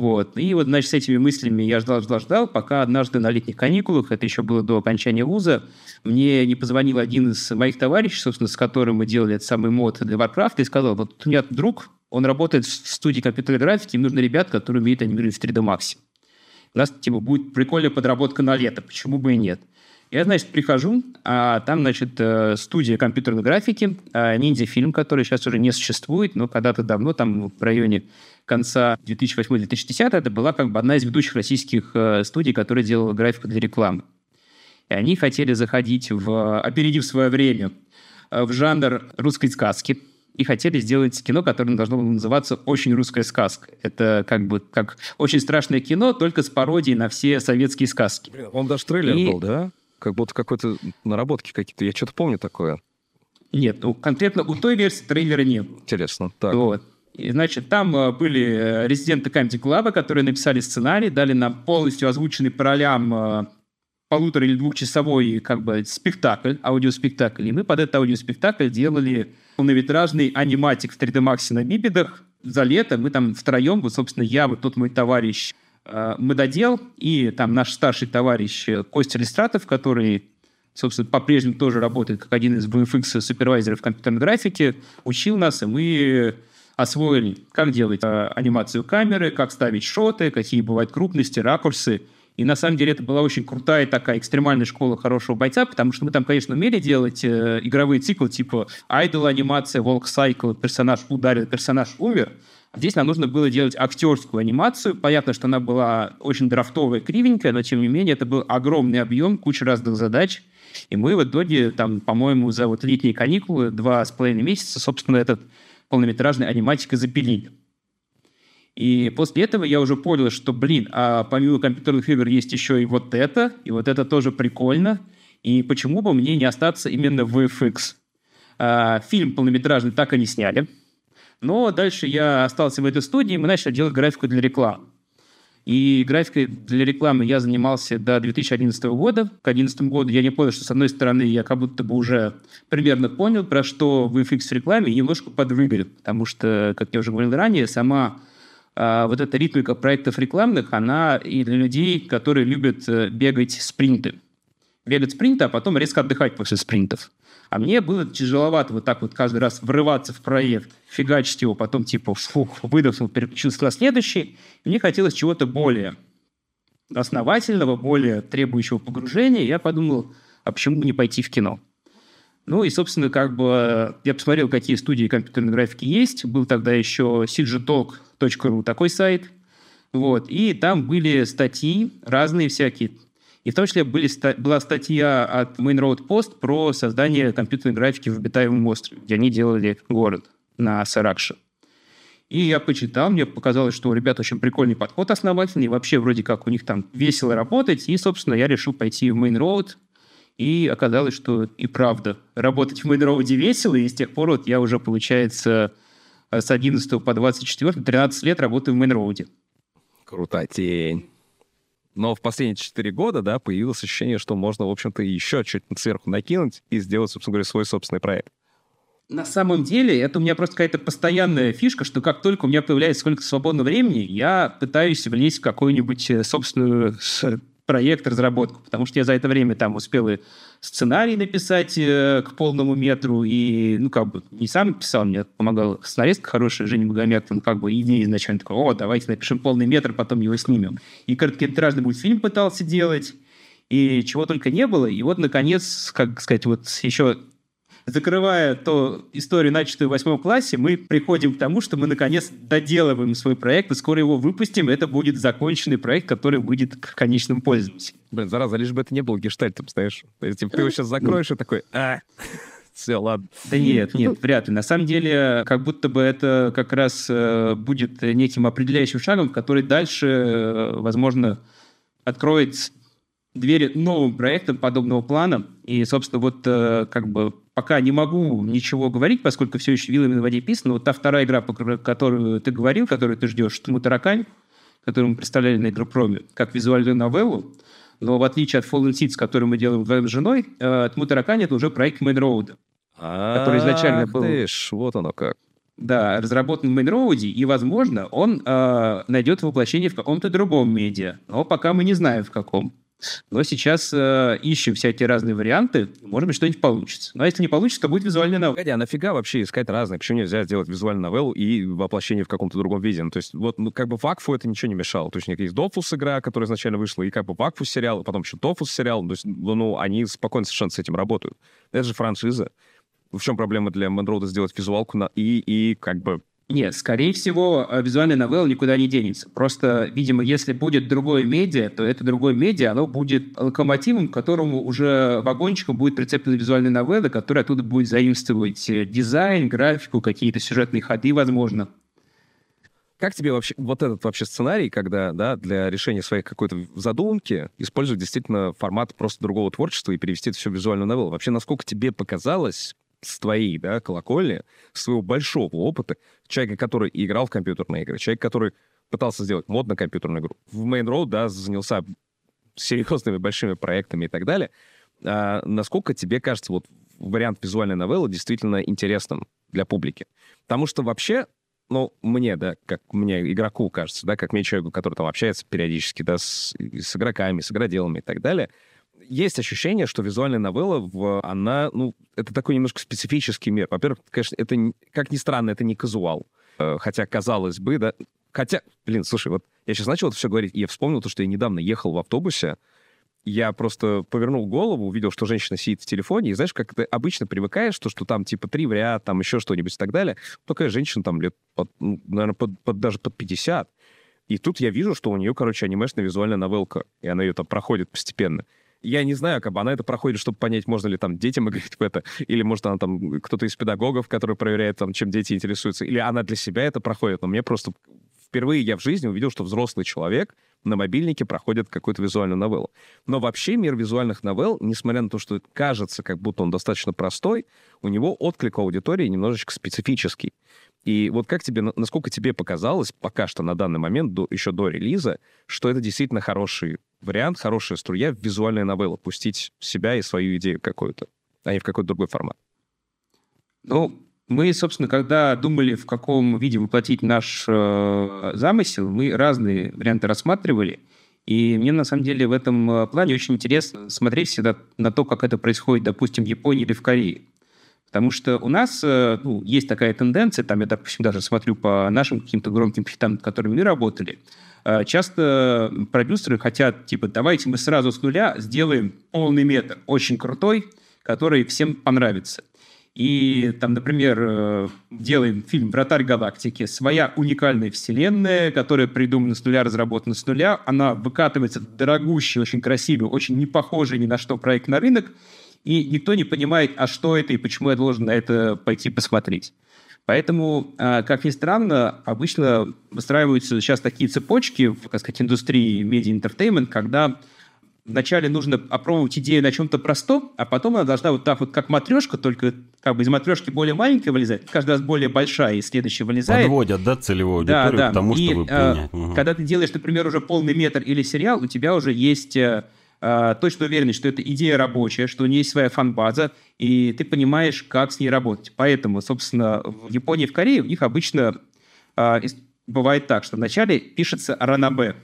Вот. И вот, значит, с этими мыслями я ждал, ждал, ждал, пока однажды на летних каникулах, это еще было до окончания вуза, мне не позвонил один из моих товарищей, собственно, с которым мы делали этот самый мод для Warcraft, и сказал, вот у меня друг, он работает в студии компьютерной графики, им нужны ребята, которые умеют анимировать в 3D Max. У нас, типа, будет прикольная подработка на лето, почему бы и нет. Я, значит, прихожу, а там, значит, э, студия компьютерной графики, а, ниндзя-фильм, который сейчас уже не существует, но когда-то давно, там в районе конца 2008-2010, это была как бы одна из ведущих российских э, студий, которая делала графику для рекламы. И они хотели заходить, в, опередив свое время, э, в жанр русской сказки – и хотели сделать кино, которое должно было называться «Очень русская сказка». Это как бы как очень страшное кино, только с пародией на все советские сказки. Блин, он даже трейлер и... был, да? Как будто какой-то наработки какие-то. Я что-то помню такое. Нет, ну, конкретно у той версии трейлера не было. Интересно, так. Вот. И, значит, там э, были э, резиденты Comedy Club, которые написали сценарий, дали нам полностью озвученный по ролям э, полутора- или двухчасовой как бы спектакль, аудиоспектакль. И мы под этот аудиоспектакль делали полнометражный аниматик в 3D Max на бибидах, за лето мы там втроем, вот, собственно, я, вот тот мой товарищ Мододел и там наш старший товарищ Костя Листратов, который, собственно, по-прежнему тоже работает как один из VFX супервайзеров компьютерной графики, учил нас, и мы освоили, как делать э, анимацию камеры, как ставить шоты, какие бывают крупности, ракурсы. И на самом деле это была очень крутая такая экстремальная школа хорошего бойца, потому что мы там, конечно, умели делать э, игровые циклы типа айдол анимация, волк сайкл, персонаж ударил, персонаж умер. Здесь нам нужно было делать актерскую анимацию. Понятно, что она была очень драфтовая, кривенькая, но тем не менее это был огромный объем, куча разных задач. И мы в итоге, там, по-моему, за вот летние каникулы, два с половиной месяца, собственно, этот полнометражный аниматика запилили. И после этого я уже понял, что, блин, а помимо компьютерных игр есть еще и вот это, и вот это тоже прикольно. И почему бы мне не остаться именно в VFX? А, фильм полнометражный так и не сняли. Но дальше я остался в этой студии, мы начали делать графику для рекламы. И графикой для рекламы я занимался до 2011 года. К 2011 году я не понял, что, с одной стороны, я как будто бы уже примерно понял, про что в рекламе, и немножко подвыгорел. Потому что, как я уже говорил ранее, сама а, вот эта ритмика проектов рекламных, она и для людей, которые любят э, бегать спринты. Бегать спринты, а потом резко отдыхать после спринтов. А мне было тяжеловато вот так вот каждый раз врываться в проект, фигачить его, потом типа фух, выдохнул, переключился на следующий. Мне хотелось чего-то более основательного, более требующего погружения. Я подумал, а почему бы не пойти в кино? Ну и, собственно, как бы я посмотрел, какие студии компьютерной графики есть. Был тогда еще cgtalk.ru такой сайт. Вот. И там были статьи разные всякие. И в том числе были, была статья от Main Road Post про создание компьютерной графики в обитаемом острове, где они делали город на Саракше. И я почитал, мне показалось, что у ребят очень прикольный подход основательный, вообще вроде как у них там весело работать, и, собственно, я решил пойти в Main Road, и оказалось, что и правда, работать в Main Road весело, и с тех пор вот я уже, получается, с 11 по 24, 13 лет работаю в Main Road. Крутотень. Но в последние 4 года, да, появилось ощущение, что можно, в общем-то, еще чуть сверху накинуть и сделать, собственно говоря, свой собственный проект. На самом деле, это у меня просто какая-то постоянная фишка, что как только у меня появляется сколько свободного времени, я пытаюсь влезть в какую-нибудь э, собственную проект, разработку, потому что я за это время там успел и сценарий написать э, к полному метру, и, ну, как бы, не сам писал, мне помогал сценарист хороший, Женя Магомед, он как бы идея изначально такой, о, давайте напишем полный метр, потом его снимем. И короткометражный мультфильм пытался делать, и чего только не было. И вот, наконец, как сказать, вот еще закрывая ту историю, начатую в восьмом классе, мы приходим к тому, что мы наконец доделываем свой проект, и скоро его выпустим. Это будет законченный проект, который будет к конечному пользователю. Блин, зараза, лишь бы это не был гештальтом, знаешь. То есть, типа, ты его сейчас закроешь и такой, а, все, ладно. Да нет, нет, вряд ли. На самом деле, как будто бы это как раз э, будет неким определяющим шагом, который дальше, э, возможно, откроет двери новым проектам подобного плана. И, собственно, вот э, как бы пока не могу ничего говорить, поскольку все еще вилами на воде писано. Вот та вторая игра, про которую ты говорил, которую ты ждешь, «Тьму таракань», которую мы представляли на Игропроме, как визуальную новеллу, но в отличие от Fallen Seeds, который мы делаем вдвоем с женой, э, «Тьму таракань» — это уже проект Main Road, который изначально был... Ты вот оно как. Да, разработан в Main и, возможно, он э, найдет воплощение в каком-то другом медиа, но пока мы не знаем, в каком. Но сейчас э, ищем всякие разные варианты, может быть, что-нибудь получится. Но если не получится, то будет визуальная новелла. Погоди, а нафига вообще искать разные? Почему нельзя сделать визуальную новеллу и воплощение в каком-то другом виде? Ну, то есть вот ну, как бы Вакфу это ничего не мешало. То есть есть Дофус игра, которая изначально вышла, и как бы Вакфу сериал, и потом еще Тофус сериал. То есть, ну, ну, они спокойно совершенно с этим работают. Это же франшиза. В чем проблема для Мэнроуда сделать визуалку на... и, и как бы нет, скорее всего, э, визуальная новелла никуда не денется. Просто, видимо, если будет другое медиа, то это другое медиа, оно будет локомотивом, к которому уже вагончиком будет прицеплена визуальная новелла, которая оттуда будет заимствовать э, дизайн, графику, какие-то сюжетные ходы, возможно. Как тебе вообще вот этот вообще сценарий, когда да, для решения своей какой-то задумки использовать действительно формат просто другого творчества и перевести это все в визуальную новеллу? Вообще, насколько тебе показалось, с твоей, да, колокольни, своего большого опыта, человека, который играл в компьютерные игры, человек, который пытался сделать мод на компьютерную игру. В Main Road, да, занялся серьезными большими проектами и так далее. А насколько тебе кажется вот вариант визуальной новеллы действительно интересным для публики? Потому что вообще ну, мне, да, как мне, игроку кажется, да, как мне человеку, который там общается периодически, да, с, с игроками, с игроделами и так далее, есть ощущение, что визуальная новелла, в, она, ну, это такой немножко специфический мир. Во-первых, конечно, это, как ни странно, это не казуал. Э, хотя, казалось бы, да, хотя, блин, слушай, вот я сейчас начал это все говорить, и я вспомнил то, что я недавно ехал в автобусе, я просто повернул голову, увидел, что женщина сидит в телефоне, и знаешь, как ты обычно привыкаешь, то, что там типа три в ряд, там еще что-нибудь и так далее. Такая женщина там лет, под, ну, наверное, под, под, даже под 50. И тут я вижу, что у нее, короче, анимешная визуальная новелка, и она ее там проходит постепенно. Я не знаю, как бы она это проходит, чтобы понять, можно ли там детям играть в это, или может она там кто-то из педагогов, который проверяет там, чем дети интересуются, или она для себя это проходит. Но мне просто впервые я в жизни увидел, что взрослый человек на мобильнике проходит какую-то визуальную новеллу. Но вообще мир визуальных новелл, несмотря на то, что кажется, как будто он достаточно простой, у него отклик аудитории немножечко специфический. И вот как тебе, насколько тебе показалось пока что на данный момент, до, еще до релиза, что это действительно хороший вариант, хорошая струя в визуальные новеллы, пустить себя и свою идею какую-то, а не в какой-то другой формат? Ну, мы, собственно, когда думали, в каком виде воплотить наш э, замысел, мы разные варианты рассматривали. И мне, на самом деле, в этом э, плане очень интересно смотреть всегда на то, как это происходит, допустим, в Японии или в Корее. Потому что у нас э, ну, есть такая тенденция, там я, допустим, даже смотрю по нашим каким-то громким над которыми мы работали, э, часто продюсеры хотят, типа, давайте мы сразу с нуля сделаем полный метр, очень крутой, который всем понравится. И там, например, э, делаем фильм «Вратарь галактики», своя уникальная вселенная, которая придумана с нуля, разработана с нуля. Она выкатывается дорогущий, очень красивый, очень не похожий ни на что проект на рынок. И никто не понимает, а что это и почему я должен на это пойти посмотреть. Поэтому, э, как ни странно, обычно выстраиваются сейчас такие цепочки в, так сказать, индустрии media entertainment, когда вначале нужно опробовать идею на чем-то простом, а потом она должна вот так вот, как матрешка, только как бы из матрешки более маленькая вылезать, каждый раз более большая, и следующая вылезает. Подводят, да, целевую аудиторию да, да. к тому, и, чтобы э, принять. Угу. Когда ты делаешь, например, уже полный метр или сериал, у тебя уже есть э, точная уверенность, что эта идея рабочая, что у нее есть своя фан-база, и ты понимаешь, как с ней работать. Поэтому, собственно, в Японии и в Корее у них обычно э, бывает так, что вначале пишется ранабе,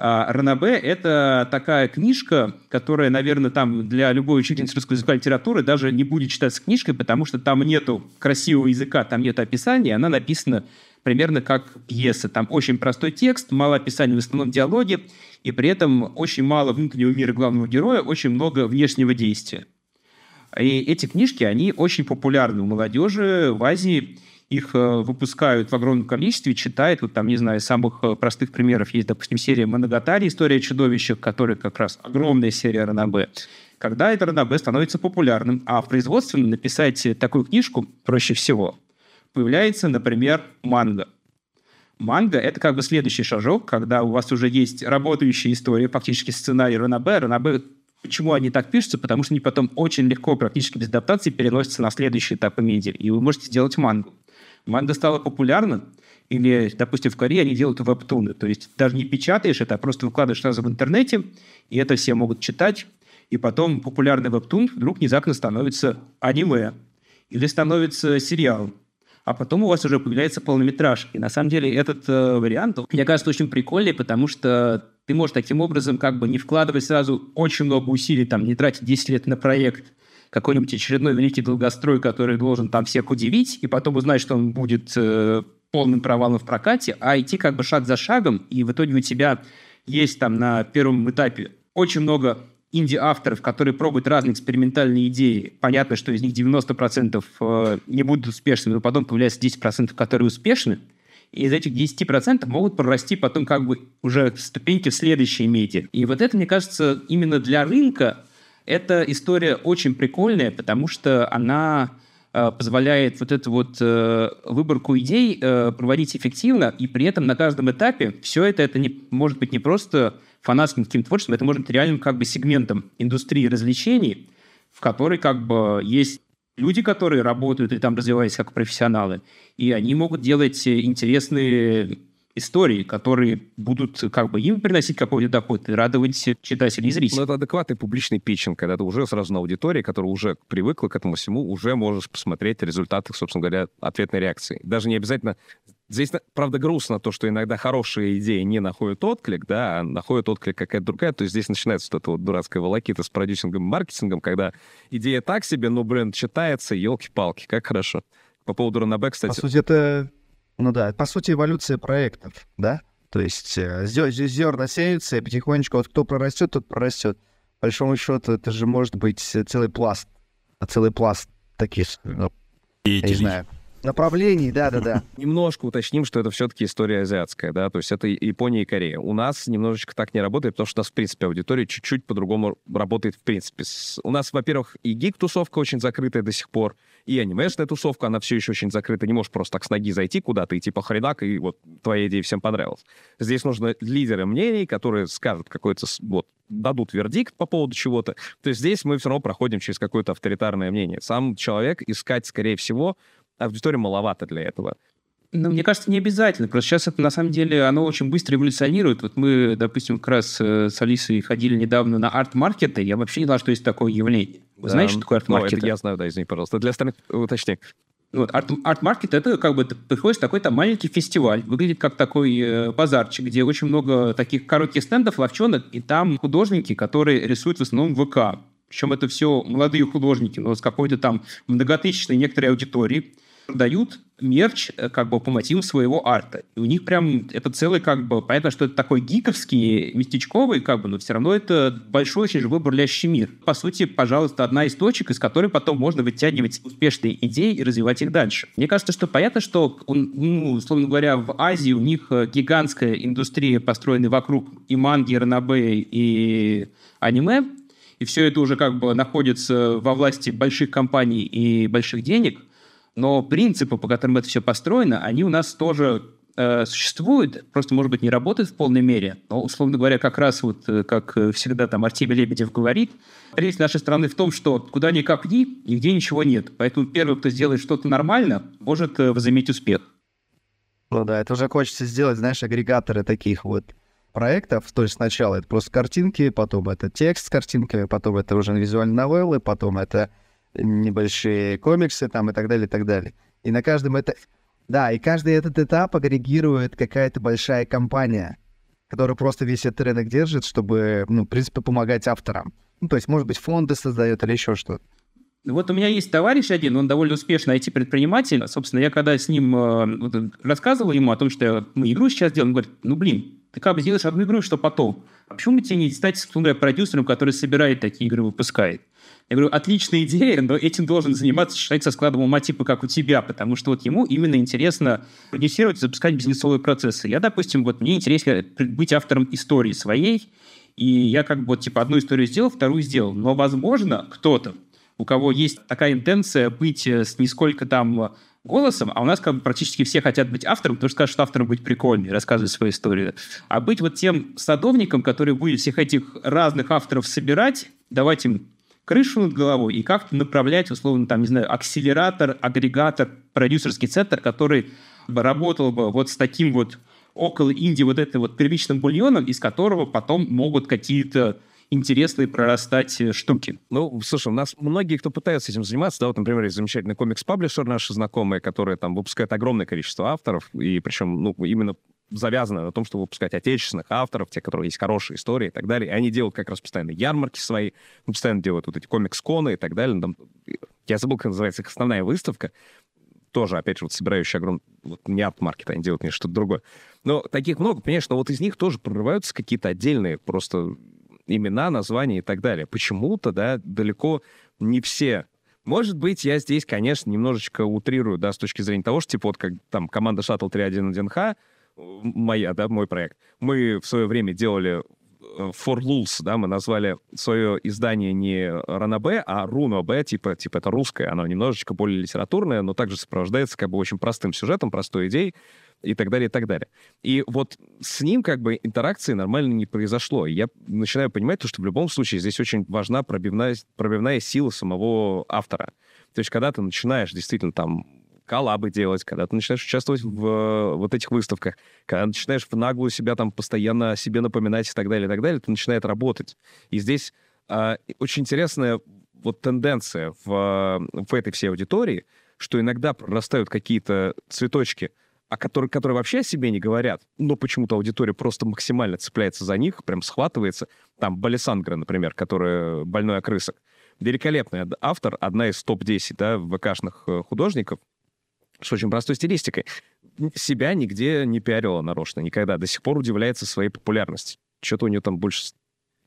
а, Ранабе — это такая книжка, которая, наверное, там для любой учительницы русской языка литературы даже не будет читаться книжкой, потому что там нету красивого языка, там нет описания, она написана примерно как пьеса. Там очень простой текст, мало описания, в основном диалоги, и при этом очень мало внутреннего мира главного героя, очень много внешнего действия. И эти книжки, они очень популярны у молодежи в Азии, их э, выпускают в огромном количестве, читают, вот там, не знаю, самых э, простых примеров есть, допустим, серия «Моногатари. История чудовища», которая как раз огромная серия ранобе. Когда это ранобе становится популярным, а в производстве написать такую книжку проще всего, появляется, например, манга. Манга — это как бы следующий шажок, когда у вас уже есть работающая история, фактически сценарий ранобе. Ранобе Почему они так пишутся? Потому что они потом очень легко, практически без адаптации, переносятся на следующий этап медиа, и вы можете сделать мангу. Манга стала популярна, или, допустим, в Корее они делают вебтуны, то есть даже не печатаешь это, а просто выкладываешь сразу в интернете, и это все могут читать, и потом популярный вебтун вдруг внезапно становится аниме, или становится сериал, а потом у вас уже появляется полнометраж. И на самом деле этот э, вариант, мне кажется, очень прикольный, потому что ты можешь таким образом как бы не вкладывать сразу очень много усилий, там, не тратить 10 лет на проект, какой-нибудь очередной великий долгострой, который должен там всех удивить, и потом узнать, что он будет э, полным провалом в прокате, а идти как бы шаг за шагом, и в итоге у тебя есть там на первом этапе очень много инди-авторов, которые пробуют разные экспериментальные идеи. Понятно, что из них 90% э, не будут успешными, но потом появляется 10%, которые успешны, и из этих 10% могут прорасти потом как бы уже ступеньки в следующие медиа. И вот это, мне кажется, именно для рынка эта история очень прикольная, потому что она э, позволяет вот эту вот э, выборку идей э, проводить эффективно, и при этом на каждом этапе все это, это не, может быть не просто фанатским каким-то творчеством, это может быть реальным как бы сегментом индустрии развлечений, в которой как бы есть люди, которые работают и там развиваются как профессионалы, и они могут делать интересные истории, которые будут как бы им приносить какой-то доход и радовать читателей и зрителей. Ну, это адекватный публичный питчинг, когда ты уже сразу на аудитории, которая уже привыкла к этому всему, уже можешь посмотреть результаты, собственно говоря, ответной реакции. Даже не обязательно Здесь, правда, грустно то, что иногда хорошие идеи не находят отклик, да, а находят отклик какая-то другая. То есть здесь начинается вот эта вот дурацкая волокита с продюсингом и маркетингом, когда идея так себе, но бренд читается, елки-палки, как хорошо. По поводу Ранабе, кстати... По сути, это... Ну да, по сути, эволюция проектов, да? То есть э, зерна сеются, и потихонечку вот кто прорастет, тот прорастет. По большому счету, это же может быть целый пласт, целый пласт таких, ну, я не знаю, Направлений, да-да-да. Немножко уточним, что это все-таки история азиатская, да, то есть это Япония и Корея. У нас немножечко так не работает, потому что у нас, в принципе, аудитория чуть-чуть по-другому работает, в принципе. У нас, во-первых, и гик-тусовка очень закрытая до сих пор, и анимешная тусовка, она все еще очень закрыта. Не можешь просто так с ноги зайти куда-то и типа хренак, и вот твоя идея всем понравилась. Здесь нужны лидеры мнений, которые скажут какой-то, вот, дадут вердикт по поводу чего-то. То есть здесь мы все равно проходим через какое-то авторитарное мнение. Сам человек искать, скорее всего, аудитории маловато для этого. Ну, мне кажется, не обязательно. Просто сейчас это, на самом деле, оно очень быстро эволюционирует. Вот мы, допустим, как раз э, с Алисой ходили недавно на арт-маркеты. Я вообще не знал, что есть такое явление. Вы да, знаете, что такое арт-маркет? Ну, я знаю, да, извини, пожалуйста. Для остальных уточни. Вот, арт, арт-маркет это как бы ты приходишь такой там маленький фестиваль, выглядит как такой э, базарчик, где очень много таких коротких стендов, ловчонок, и там художники, которые рисуют в основном ВК. Причем это все молодые художники, но с какой-то там многотысячной некоторой аудиторией продают мерч э, как бы по мотивам своего арта. И у них прям это целый как бы... Понятно, что это такой гиковский, местечковый как бы, но все равно это большой очень живой бурлящий мир. По сути, пожалуйста, одна из точек, из которой потом можно вытягивать успешные идеи и развивать их дальше. Мне кажется, что понятно, что, ну, условно говоря, в Азии у них э, гигантская индустрия, построенная вокруг и манги, и ранобэ, и аниме, и все это уже как бы находится во власти больших компаний и больших денег, но принципы, по которым это все построено, они у нас тоже э, существуют, просто, может быть, не работают в полной мере. Но, условно говоря, как раз вот, э, как всегда там Артемий Лебедев говорит, речь нашей страны в том, что куда ни копни, нигде ничего нет. Поэтому первый, кто сделает что-то нормально, может э, возыметь успех. Ну да, это уже хочется сделать, знаешь, агрегаторы таких вот проектов. То есть сначала это просто картинки, потом это текст с картинками, потом это уже визуальные новеллы, потом это небольшие комиксы там и так далее, и так далее. И на каждом этапе... Да, и каждый этот этап агрегирует какая-то большая компания, которая просто весь этот рынок держит, чтобы, ну, в принципе, помогать авторам. Ну, то есть, может быть, фонды создает или еще что-то. Вот у меня есть товарищ один, он довольно успешный IT-предприниматель. Собственно, я когда с ним э, рассказывал ему о том, что мы игру сейчас делаем, он говорит, ну, блин, ты как бы сделаешь одну игру, что потом? А почему бы тебе не стать, говоря, продюсером, который собирает такие игры, выпускает? Я говорю, отличная идея, но этим должен заниматься человек со складом ума типа как у тебя, потому что вот ему именно интересно продюсировать запускать бизнесовые процессы. Я, допустим, вот мне интересно быть автором истории своей, и я как бы вот типа одну историю сделал, вторую сделал. Но, возможно, кто-то, у кого есть такая интенция быть э, с нисколько там голосом, а у нас как бы практически все хотят быть автором, потому что скажут, что автором быть прикольнее, рассказывать свою историю. А быть вот тем садовником, который будет всех этих разных авторов собирать, давать им крышу над головой и как-то направлять, условно, там, не знаю, акселератор, агрегатор, продюсерский центр, который бы работал бы вот с таким вот около Индии вот этой вот первичным бульоном, из которого потом могут какие-то интересные прорастать э, штуки. Ну, слушай, у нас многие, кто пытаются этим заниматься, да, вот, например, есть замечательный комикс-паблишер наши знакомые, которые там выпускают огромное количество авторов, и причем, ну, именно завязано на том, чтобы выпускать отечественных авторов, те, которые есть хорошие истории и так далее. И они делают как раз постоянно ярмарки свои, ну, постоянно делают вот эти комикс-коны и так далее. Там, я забыл, как называется их основная выставка. Тоже, опять же, вот собирающая огромный... Вот не арт-маркет, они делают мне что-то другое. Но таких много, конечно, вот из них тоже прорываются какие-то отдельные просто имена, названия и так далее. Почему-то, да, далеко не все может быть, я здесь, конечно, немножечко утрирую, да, с точки зрения того, что, типа, вот как там команда Shuttle 311H, моя, да, мой проект. Мы в свое время делали For Lulz, да, мы назвали свое издание не Ранабе, а Руно Б, типа, типа это русское, оно немножечко более литературное, но также сопровождается как бы очень простым сюжетом, простой идеей и так далее, и так далее. И вот с ним как бы интеракции нормально не произошло. И я начинаю понимать то, что в любом случае здесь очень важна пробивная, пробивная сила самого автора. То есть когда ты начинаешь действительно там коллабы делать, когда ты начинаешь участвовать в э, вот этих выставках, когда начинаешь в наглую себя там постоянно себе напоминать и так далее, и так далее, это начинает работать. И здесь э, очень интересная вот тенденция в, в этой всей аудитории, что иногда прорастают какие-то цветочки, а которые, которые вообще о себе не говорят, но почему-то аудитория просто максимально цепляется за них, прям схватывается. Там Балисангра, например, которая больной окрысок. Великолепный автор, одна из топ-10 да, ВКшных э, художников, с очень простой стилистикой. Себя нигде не пиарила нарочно никогда. До сих пор удивляется своей популярности. Что-то у нее там больше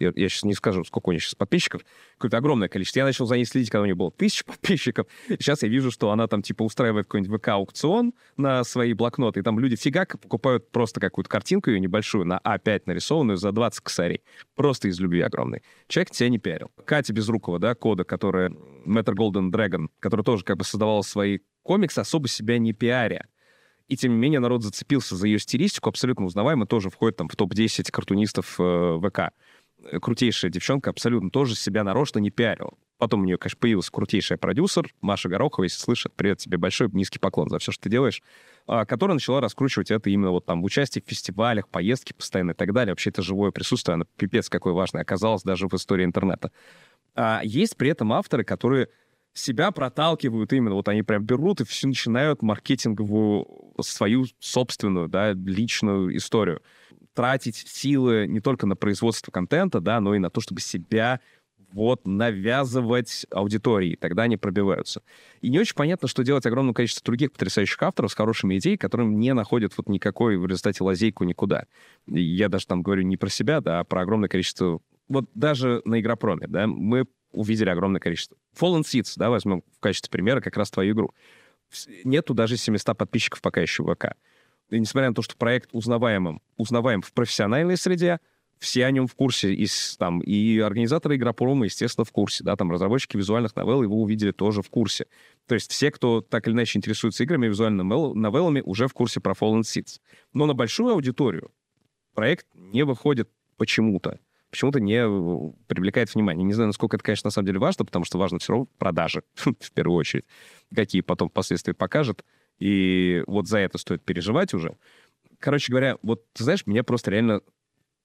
я, я сейчас не скажу, сколько у нее сейчас подписчиков, какое-то огромное количество. Я начал за ней следить, когда у нее было тысяча подписчиков. Сейчас я вижу, что она там, типа, устраивает какой-нибудь ВК-аукцион на свои блокноты, и там люди фигак покупают просто какую-то картинку ее небольшую на А5 нарисованную за 20 косарей. Просто из любви огромной. Человек тебя не пиарил. Катя Безрукова, да, кода, которая Metro Golden Dragon, которая тоже как бы создавала свои комиксы, особо себя не пиаря. И тем не менее народ зацепился за ее стилистику, абсолютно узнаваемо, тоже входит там в топ-10 картунистов э, ВК. Э, крутейшая девчонка абсолютно тоже себя нарочно не пиарила. Потом у нее, конечно, появился крутейший продюсер, Маша Горохова, если слышит, привет тебе большой, низкий поклон за все, что ты делаешь, а, которая начала раскручивать это именно вот там в участии в фестивалях, поездки постоянно и так далее. Вообще это живое присутствие, оно пипец какое важное оказалось даже в истории интернета. А есть при этом авторы, которые себя проталкивают именно, вот они прям берут и все начинают маркетинговую свою собственную, да, личную историю тратить силы не только на производство контента, да, но и на то, чтобы себя вот навязывать аудитории, тогда они пробиваются. И не очень понятно, что делать огромное количество других потрясающих авторов с хорошими идеями, которым не находят вот никакой в результате лазейку никуда. И я даже там говорю не про себя, да, а про огромное количество... Вот даже на Игропроме, да, мы увидели огромное количество. Fallen Seeds, да, возьмем в качестве примера как раз твою игру. Нету даже 700 подписчиков пока еще в ВК. И несмотря на то, что проект узнаваемым, узнаваем в профессиональной среде, все о нем в курсе, и, там, и организаторы Игропрома, естественно, в курсе, да, там разработчики визуальных новелл его увидели тоже в курсе. То есть все, кто так или иначе интересуется играми визуальными новеллами, уже в курсе про Fallen Seeds. Но на большую аудиторию проект не выходит почему-то. Почему-то не э, привлекает внимание. Не знаю, насколько это, конечно, на самом деле важно, потому что важно все равно продажи, в первую очередь, какие потом впоследствии покажет. И вот за это стоит переживать уже. Короче говоря, вот, ты знаешь, меня просто реально...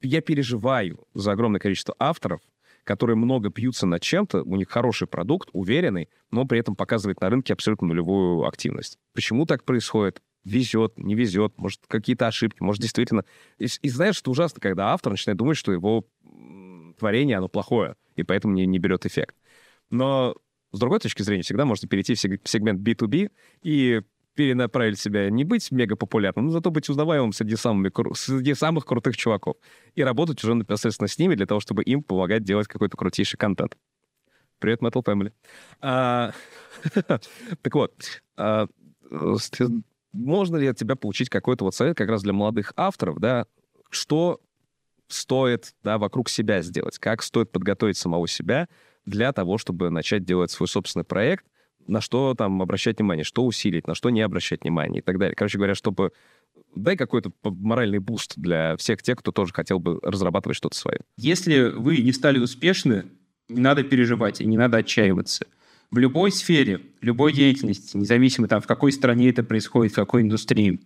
Я переживаю за огромное количество авторов, которые много пьются над чем-то, у них хороший продукт, уверенный, но при этом показывает на рынке абсолютно нулевую активность. Почему так происходит? Везет, не везет, может, какие-то ошибки, может, действительно... И, и знаешь, что ужасно, когда автор начинает думать, что его творение, оно плохое, и поэтому не, не берет эффект. Но с другой точки зрения, всегда можно перейти в сегмент B2B и перенаправить себя, не быть мега популярным, но зато быть узнаваемым среди, самыми, среди самых крутых чуваков. И работать уже непосредственно с ними для того, чтобы им помогать делать какой-то крутейший контент. Привет, Metal Family. А, так вот, а, можно ли от тебя получить какой-то вот совет как раз для молодых авторов, да, что стоит да, вокруг себя сделать, как стоит подготовить самого себя для того, чтобы начать делать свой собственный проект, на что там обращать внимание, что усилить, на что не обращать внимание и так далее. Короче говоря, чтобы дай какой-то моральный буст для всех тех, кто тоже хотел бы разрабатывать что-то свое. Если вы не стали успешны, не надо переживать и не надо отчаиваться. В любой сфере, любой деятельности, независимо там, в какой стране это происходит, в какой индустрии,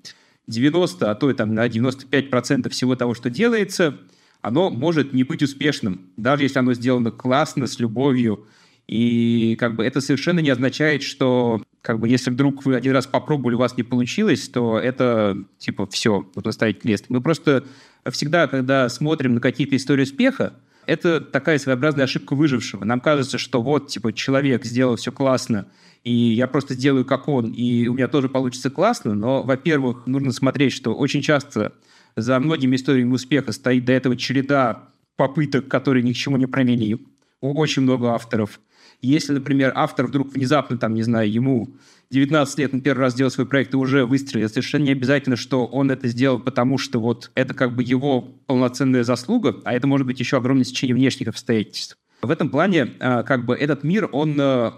90, а то и там на 95% всего того, что делается, оно может не быть успешным, даже если оно сделано классно, с любовью, и как бы это совершенно не означает, что как бы если вдруг вы один раз попробовали, у вас не получилось, то это типа все, вот вы ставите крест. Мы просто всегда, когда смотрим на какие-то истории успеха, это такая своеобразная ошибка выжившего. Нам кажется, что вот, типа, человек сделал все классно, и я просто сделаю как он, и у меня тоже получится классно, но, во-первых, нужно смотреть, что очень часто за многими историями успеха стоит до этого череда попыток, которые ни к чему не провели. У очень много авторов. Если, например, автор вдруг внезапно, там, не знаю, ему 19 лет на первый раз сделал свой проект и уже выстрелил, совершенно не обязательно, что он это сделал, потому что вот это как бы его полноценная заслуга, а это может быть еще огромное сечение внешних обстоятельств. В этом плане а, как бы этот мир, он а,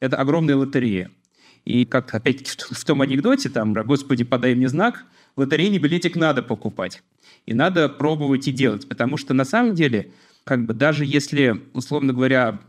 это огромная лотерея. И как опять-таки в том анекдоте, там, «Господи, подай мне знак», лотерейный билетик надо покупать. И надо пробовать и делать, потому что на самом деле, как бы даже если, условно говоря,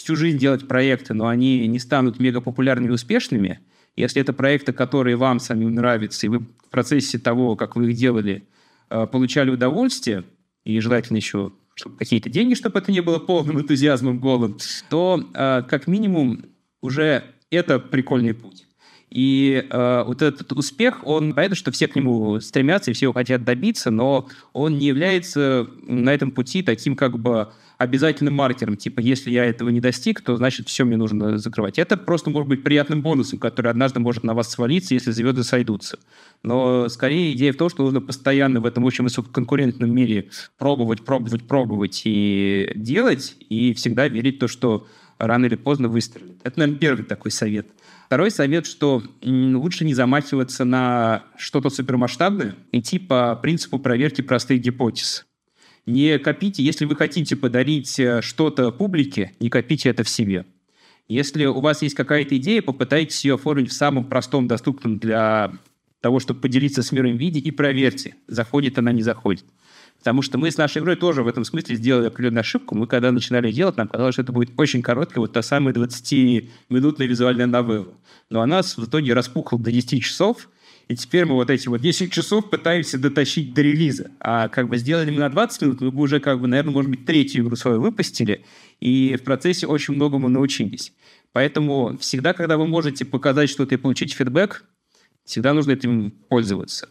всю жизнь делать проекты, но они не станут мегапопулярными и успешными, Если это проекты, которые вам самим нравятся, и вы в процессе того, как вы их делали, э, получали удовольствие, и желательно еще какие-то деньги, чтобы это не было полным энтузиазмом голым, то э, как минимум уже это прикольный путь. И э, вот этот успех, он понятно, что все к нему стремятся и все его хотят добиться, но он не является на этом пути таким как бы обязательным маркером. Типа, если я этого не достиг, то значит все мне нужно закрывать. Это просто может быть приятным бонусом, который однажды может на вас свалиться, если звезды сойдутся. Но скорее идея в том, что нужно постоянно в этом очень высококонкурентном мире пробовать, пробовать, пробовать и делать, и всегда верить в то, что рано или поздно выстрелит. Это, наверное, первый такой совет. Второй совет, что лучше не замахиваться на что-то супермасштабное, идти по принципу проверки простых гипотез. Не копите, если вы хотите подарить э, что-то публике, не копите это в себе. Если у вас есть какая-то идея, попытайтесь ее оформить в самом простом, доступном для того, чтобы поделиться с миром виде, и проверьте, заходит она, не заходит. Потому что мы с нашей игрой тоже в этом смысле сделали определенную ошибку. Мы когда начинали делать, нам казалось, что это будет очень короткая, вот та самая 20-минутная визуальная новелла. Но она в итоге распухла до 10 часов, и теперь мы вот эти вот 10 часов пытаемся дотащить до релиза. А как бы сделали мы на 20 минут, мы бы уже, как бы, наверное, может быть, третью игру свою выпустили, и в процессе очень многому научились. Поэтому всегда, когда вы можете показать что-то и получить фидбэк, всегда нужно этим пользоваться.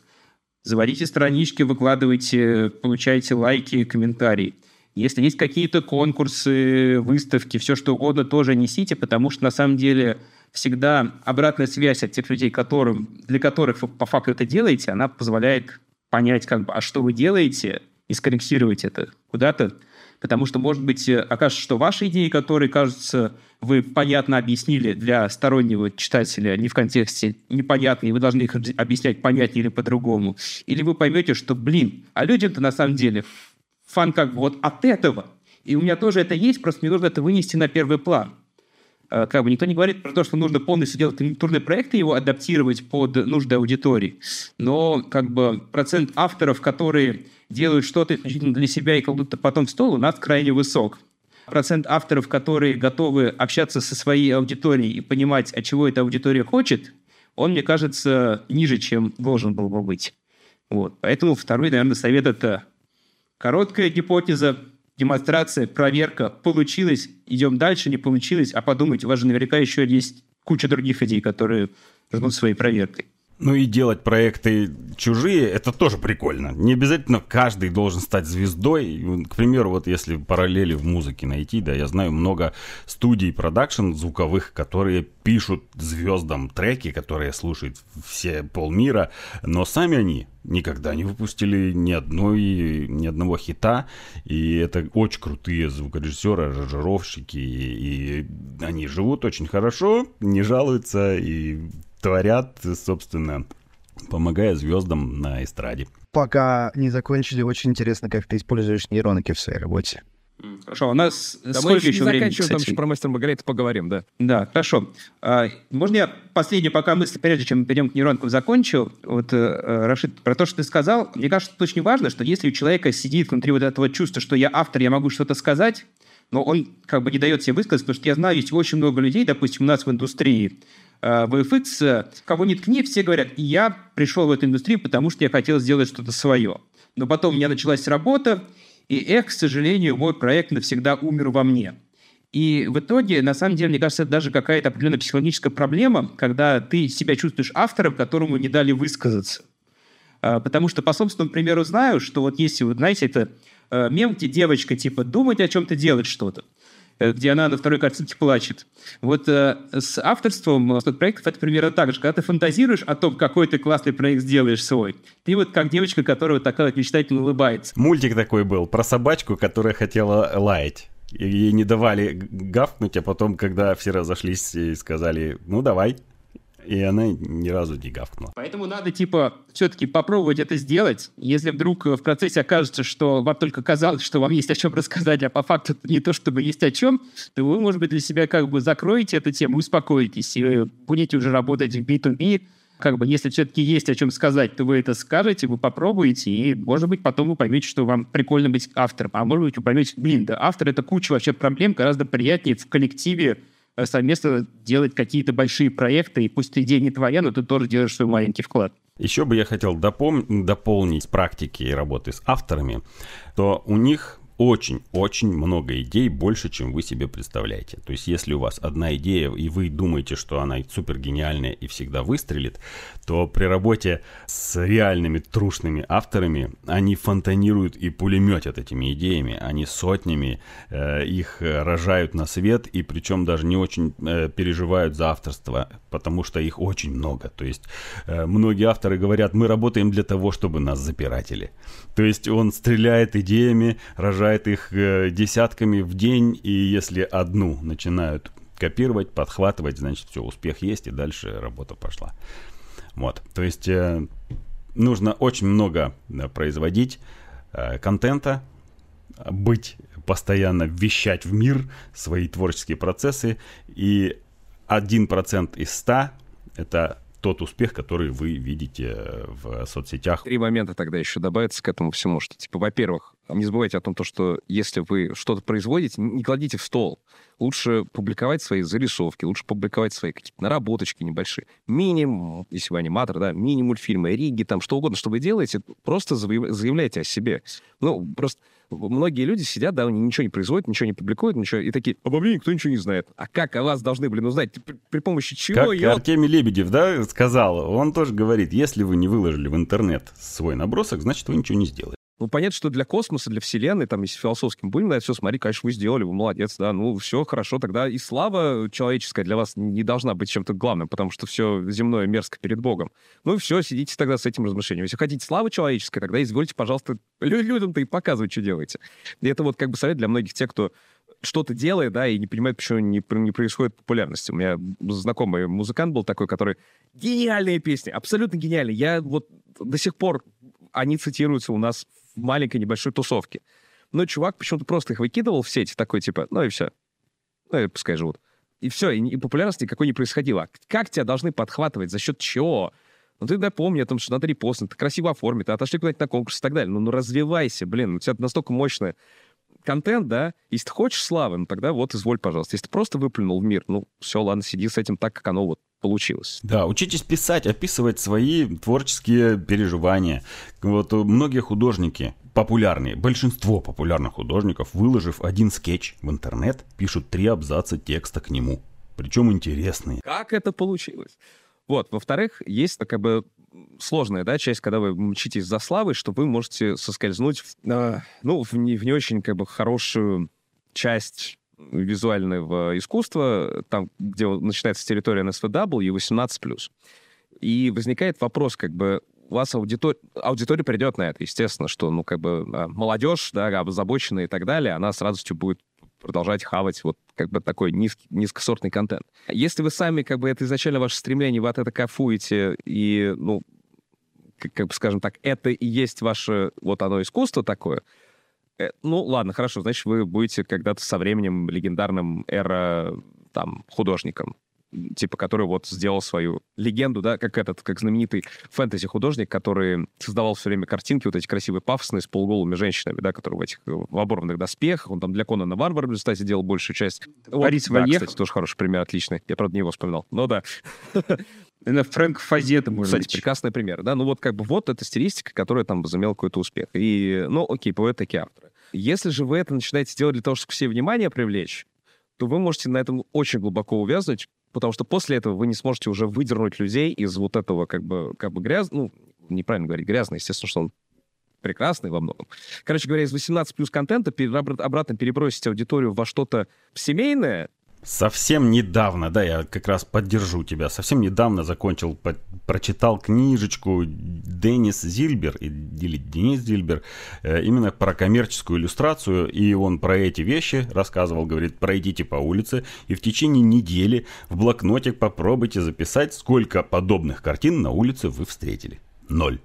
Заводите странички, выкладывайте, получайте лайки, комментарии. Если есть какие-то конкурсы, выставки, все что угодно, тоже несите, потому что на самом деле всегда обратная связь от тех людей, которым, для которых вы по факту это делаете, она позволяет понять, как бы, а что вы делаете, и скорректировать это куда-то. Потому что, может быть, окажется, что ваши идеи, которые, кажется, вы понятно объяснили для стороннего читателя, не в контексте непонятные, вы должны их объяснять понятнее или по-другому. Или вы поймете, что, блин, а людям-то на самом деле фан как бы вот от этого. И у меня тоже это есть, просто мне нужно это вынести на первый план. Э, как бы никто не говорит про то, что нужно полностью делать конъюнктурные проекты, его адаптировать под нужды аудитории. Но как бы процент авторов, которые делают что-то исключительно для себя и кладут потом в стол, у нас крайне высок. Процент авторов, которые готовы общаться со своей аудиторией и понимать, от чего эта аудитория хочет, он, мне кажется, ниже, чем должен был бы быть. Вот. Поэтому второй, наверное, совет – это короткая гипотеза, демонстрация, проверка, получилось, идем дальше, не получилось, а подумайте, у вас же наверняка еще есть куча других идей, которые ждут своей проверкой. Ну и делать проекты чужие, это тоже прикольно. Не обязательно каждый должен стать звездой. К примеру, вот если параллели в музыке найти, да, я знаю много студий продакшн звуковых, которые пишут звездам треки, которые слушают все полмира, но сами они никогда не выпустили ни одной, ни одного хита, и это очень крутые звукорежиссеры, аранжировщики, и, и они живут очень хорошо, не жалуются, и творят, собственно, помогая звездам на эстраде. Пока не закончили, очень интересно, как ты используешь нейронки в своей работе. Хорошо, у нас да сколько мы еще, еще не времени, заканчиваем, там кстати? еще про мастер Маргариту поговорим, да. Да, хорошо. А, можно я последнюю пока мысль, прежде чем мы перейдем к нейронкам, закончу? Вот, э, Рашид, про то, что ты сказал, мне кажется, это очень важно, что если у человека сидит внутри вот этого чувства, что я автор, я могу что-то сказать, но он как бы не дает себе высказать, потому что я знаю, есть очень много людей, допустим, у нас в индустрии, э, VFX, э, кого не ткни, все говорят, я пришел в эту индустрию, потому что я хотел сделать что-то свое. Но потом у меня началась работа, и эх, к сожалению, мой проект навсегда умер во мне. И в итоге, на самом деле, мне кажется, это даже какая-то определенная психологическая проблема, когда ты себя чувствуешь автором, которому не дали высказаться. А, Потому что по собственному примеру знаю, что вот если, вот, знаете, это э, мем, где девочка, типа, думать о чем-то, делать что-то, э, где она на второй картинке плачет. Вот э, с авторством э, проектов это примерно так же. Когда ты фантазируешь о том, какой ты классный проект сделаешь свой, ты вот как девочка, которая вот такая вот мечтательно улыбается. Мультик такой был про собачку, которая хотела лаять. Ей не давали гавкнуть, а потом, когда все разошлись и сказали, ну давай. И она ни разу не гавкнула. Поэтому надо, типа, все-таки попробовать это сделать. Если вдруг э, в процессе окажется, что вам только казалось, что вам есть о чем рассказать, а по факту не то, чтобы есть о чем, то вы, может быть, для себя как бы закроете эту тему, успокоитесь, и будете уже работать в B2B, как бы, если все-таки есть о чем сказать, то вы это скажете, вы попробуете, и, может быть, потом вы поймете, что вам прикольно быть автором. А может быть, вы поймете, блин, да, автор — это куча вообще проблем, гораздо приятнее в коллективе совместно делать какие-то большие проекты, и пусть идея не твоя, но ты тоже делаешь свой маленький вклад. Еще бы я хотел допом- дополнить практики работы с авторами, то у них очень-очень много идей, больше, чем вы себе представляете. То есть, если у вас одна идея, и вы думаете, что она супер гениальная и всегда выстрелит, то при работе с реальными трушными авторами они фонтанируют и пулеметят этими идеями. Они сотнями э, их рожают на свет, и причем даже не очень э, переживают за авторство, потому что их очень много. То есть, э, многие авторы говорят, мы работаем для того, чтобы нас запиратели. То есть, он стреляет идеями, рожает их э, десятками в день, и если одну начинают копировать, подхватывать, значит, все, успех есть, и дальше работа пошла. Вот, то есть э, нужно очень много производить э, контента, быть постоянно вещать в мир свои творческие процессы, и 1% из 100 это тот успех, который вы видите в соцсетях. Три момента тогда еще добавятся к этому всему, что, типа, во-первых, не забывайте о том, то, что если вы что-то производите, не кладите в стол. Лучше публиковать свои зарисовки, лучше публиковать свои какие-то наработочки небольшие. Минимум, если вы аниматор, да, мини-мультфильмы, риги, там, что угодно, что вы делаете, просто заявляйте о себе. Ну, просто многие люди сидят, да, они ничего не производят, ничего не публикуют, ничего, и такие, обо мне никто ничего не знает. А как о вас должны, блин, узнать? При, при помощи чего? Как я... Артемий Лебедев, да, сказал, он тоже говорит, если вы не выложили в интернет свой набросок, значит, вы ничего не сделаете. Ну, понятно, что для космоса, для Вселенной, там, если философским будем это все смотри, конечно, вы сделали, вы молодец, да, ну, все хорошо, тогда и слава человеческая для вас не должна быть чем-то главным, потому что все земное мерзко перед Богом. Ну, и все, сидите тогда с этим размышлением. Если хотите славы человеческой, тогда извольте, пожалуйста, людям-то и показывать, что делаете. И это вот как бы совет для многих тех, кто что-то делает, да, и не понимает, почему не, не происходит популярности. У меня знакомый музыкант был такой, который... Гениальные песни, абсолютно гениальные. Я вот до сих пор... Они цитируются у нас в маленькой небольшой тусовке. Но чувак почему-то просто их выкидывал в сеть, такой типа, ну и все. Ну и пускай живут. И все, и, и популярности никакой не происходило. А как тебя должны подхватывать? За счет чего? Ну ты напомни о том, что надо репостнуть, ты красиво оформить, ты отошли куда-нибудь на конкурс и так далее. Ну, ну развивайся, блин, у тебя настолько мощная контент, да, если ты хочешь славы, ну тогда вот изволь, пожалуйста. Если ты просто выплюнул в мир, ну все, ладно, сиди с этим так, как оно вот получилось. Да, учитесь писать, описывать свои творческие переживания. Вот многие художники популярные, большинство популярных художников, выложив один скетч в интернет, пишут три абзаца текста к нему. Причем интересные. Как это получилось? Вот, во-вторых, есть как бы сложная, да, часть, когда вы мчитесь за славой, что вы можете соскользнуть, в, э, ну, в не, в не очень, как бы, хорошую часть визуального искусства, там, где начинается территория NSFW и 18+. И возникает вопрос, как бы, у вас аудитория, аудитория придет на это, естественно, что, ну, как бы, а, молодежь, да, озабоченная и так далее, она с радостью будет продолжать хавать вот как бы такой низкий, низкосортный контент. Если вы сами, как бы, это изначально ваше стремление, вы от этого кайфуете, и, ну, как, как бы, скажем так, это и есть ваше, вот оно искусство такое, э, ну, ладно, хорошо, значит, вы будете когда-то со временем легендарным эра, там, художником типа, который вот сделал свою легенду, да, как этот, как знаменитый фэнтези-художник, который создавал все время картинки вот эти красивые, пафосные, с полуголыми женщинами, да, которые в этих в оборванных доспехах, он там для Конана Варвара результате делал большую часть. Борис вот, да, кстати, тоже хороший пример, отличный. Я, правда, не его вспоминал, но да. Фрэнк Фазета, может Кстати, быть. прекрасный пример, да, ну вот как бы вот эта стилистика, которая там возымела какой-то успех. И, ну, окей, бывают такие авторы. Если же вы это начинаете делать для того, чтобы все внимание привлечь, то вы можете на этом очень глубоко увязнуть, потому что после этого вы не сможете уже выдернуть людей из вот этого как бы, как бы гряз... Ну, неправильно говорить грязно, естественно, что он прекрасный во многом. Короче говоря, из 18 плюс контента обратно перебросить аудиторию во что-то семейное, Совсем недавно, да, я как раз поддержу тебя. Совсем недавно закончил, по, прочитал книжечку Денис Зильбер или Денис Зильбер э, именно про коммерческую иллюстрацию, и он про эти вещи рассказывал, говорит, пройдите по улице и в течение недели в блокнотик попробуйте записать, сколько подобных картин на улице вы встретили. Ноль.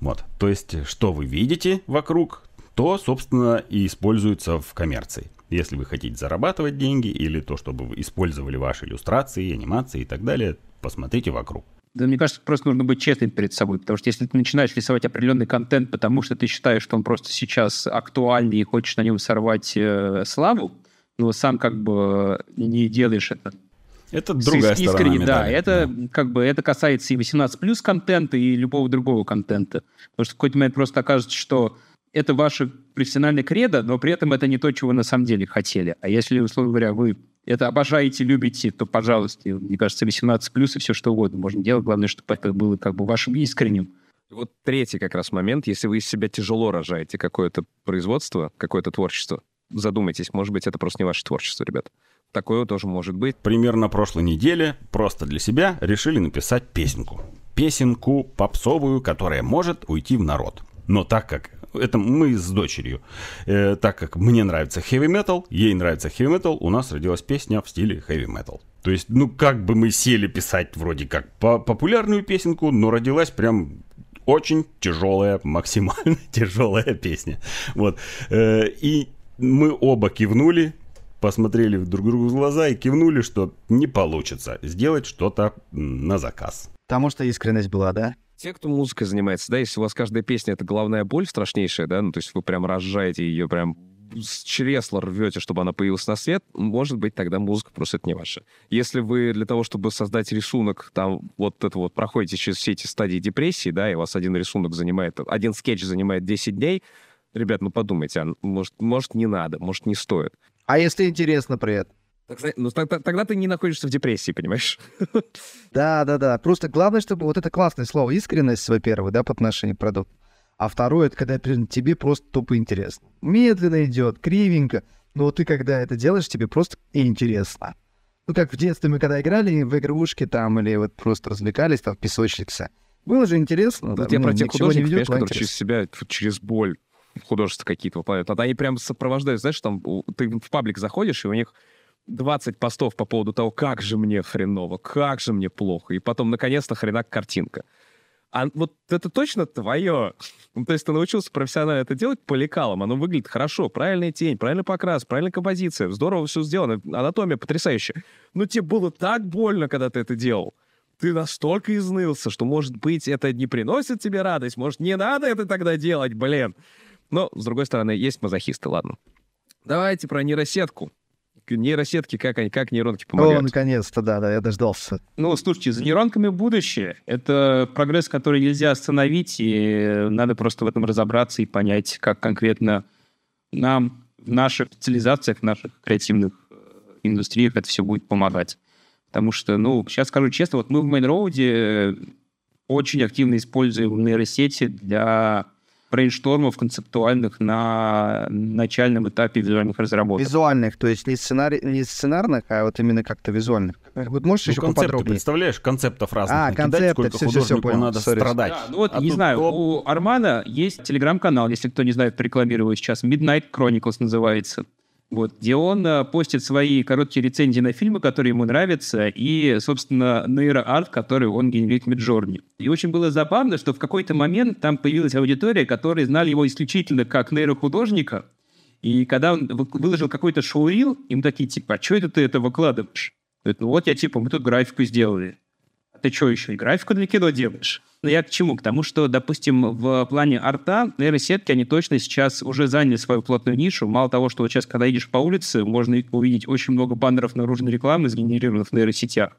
Вот, то есть, что вы видите вокруг, то, собственно, и используется в коммерции. Если вы хотите зарабатывать деньги или то, чтобы вы использовали ваши иллюстрации, анимации и так далее, посмотрите вокруг. Да, мне кажется, просто нужно быть честным перед собой, потому что если ты начинаешь рисовать определенный контент, потому что ты считаешь, что он просто сейчас актуальный и хочешь на нем сорвать э, славу, но сам как бы не делаешь это. Это другая искренне, сторона медали. Да, это да. как бы это касается и 18 плюс контента, и любого другого контента. Потому что в какой-то момент просто окажется, что это ваше профессиональное кредо, но при этом это не то, чего вы на самом деле хотели. А если, условно говоря, вы это обожаете, любите, то, пожалуйста, мне кажется, 18 плюс и все что угодно можно делать. Главное, чтобы это было как бы вашим искренним. Вот третий как раз момент, если вы из себя тяжело рожаете какое-то производство, какое-то творчество, задумайтесь, может быть, это просто не ваше творчество, ребят. Такое тоже может быть. Примерно прошлой неделе просто для себя решили написать песенку. Песенку попсовую, которая может уйти в народ. Но так как это мы с дочерью. Э, так как мне нравится heavy metal, ей нравится heavy metal, у нас родилась песня в стиле heavy metal. То есть, ну, как бы мы сели писать вроде как по популярную песенку, но родилась прям очень тяжелая, максимально тяжелая песня. Вот. Э, и мы оба кивнули, посмотрели друг другу в глаза и кивнули, что не получится сделать что-то на заказ. Потому что искренность была, да? Те, кто музыкой занимается, да, если у вас каждая песня — это головная боль страшнейшая, да, ну, то есть вы прям рожаете ее, прям с чресла рвете, чтобы она появилась на свет, может быть, тогда музыка просто это не ваша. Если вы для того, чтобы создать рисунок, там вот это вот проходите через все эти стадии депрессии, да, и у вас один рисунок занимает, один скетч занимает 10 дней, ребят, ну подумайте, а может, может не надо, может не стоит. А если интересно при этом? Ну, тогда, тогда ты не находишься в депрессии, понимаешь? Да, да, да. Просто главное, чтобы вот это классное слово искренность, во-первых, да, по отношению к продукту. А второе, это когда тебе просто тупо интересно. Медленно идет, кривенько, но ты когда это делаешь, тебе просто интересно. Ну, как в детстве мы когда играли в игрушки там, или вот просто развлекались там в песочнице. Было же интересно. Ну, да, я ну, про тех художников, ведет, которые через себя, через боль художества какие-то выполняют. Тогда они прям сопровождают, знаешь, там ты в паблик заходишь, и у них 20 постов по поводу того, как же мне хреново, как же мне плохо, и потом, наконец-то, хренак картинка. А вот это точно твое. Ну, то есть ты научился профессионально это делать по лекалам. Оно выглядит хорошо. Правильная тень, правильный покрас, правильная композиция. Здорово все сделано. Анатомия потрясающая. Но тебе было так больно, когда ты это делал. Ты настолько изнылся, что, может быть, это не приносит тебе радость. Может, не надо это тогда делать, блин. Но, с другой стороны, есть мазохисты, ладно. Давайте про нейросетку нейросетки, как, они, как нейронки помогают. О, наконец-то, да, да, я дождался. Ну, слушайте, за нейронками будущее. Это прогресс, который нельзя остановить, и надо просто в этом разобраться и понять, как конкретно нам в наших специализациях, в наших креативных э, индустриях это все будет помогать. Потому что, ну, сейчас скажу честно, вот мы в Mainroad э, очень активно используем нейросети для брейнштормов концептуальных на начальном этапе визуальных разработок. Визуальных, то есть не, сценари... не сценарных, а вот именно как-то визуальных. Вот можешь ну, еще концепты, поподробнее? представляешь, концептов разных а, концепты, сколько все, художнику все, понял. надо Sorry. страдать. Да, ну вот, а не знаю, топ... у Армана есть телеграм-канал, если кто не знает, рекламирую сейчас, Midnight Chronicles называется вот, где он э, постит свои короткие рецензии на фильмы, которые ему нравятся, и, собственно, нейроарт, который он генерирует в Midjourney. И очень было забавно, что в какой-то момент там появилась аудитория, которые знали его исключительно как нейрохудожника, и когда он выложил какой-то шоурил, им такие, типа, а что это ты это выкладываешь? Говорит, ну вот я, типа, мы тут графику сделали. Ты что еще, и графику для кино делаешь? Но я к чему? К тому, что, допустим, в плане арта нейросетки, они точно сейчас уже заняли свою плотную нишу. Мало того, что вот сейчас, когда идешь по улице, можно увидеть очень много баннеров наружной рекламы, сгенерированных в нейросетях.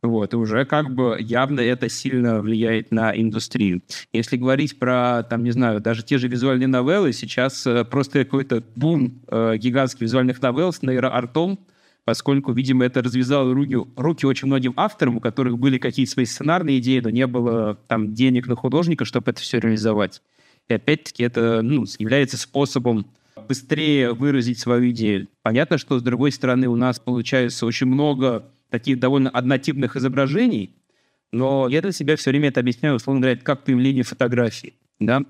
Вот, и уже как бы явно это сильно влияет на индустрию. Если говорить про, там, не знаю, даже те же визуальные новеллы, сейчас э, просто какой-то бум э, гигантских визуальных новелл с нейроартом, поскольку, видимо, это развязало руки, руки очень многим авторам, у которых были какие-то свои сценарные идеи, но не было там денег на художника, чтобы это все реализовать. И опять-таки это ну, является способом быстрее выразить свою идею. Понятно, что, с другой стороны, у нас получается очень много таких довольно однотипных изображений, но я для себя все время это объясняю, условно говоря, как появление фотографии. Да?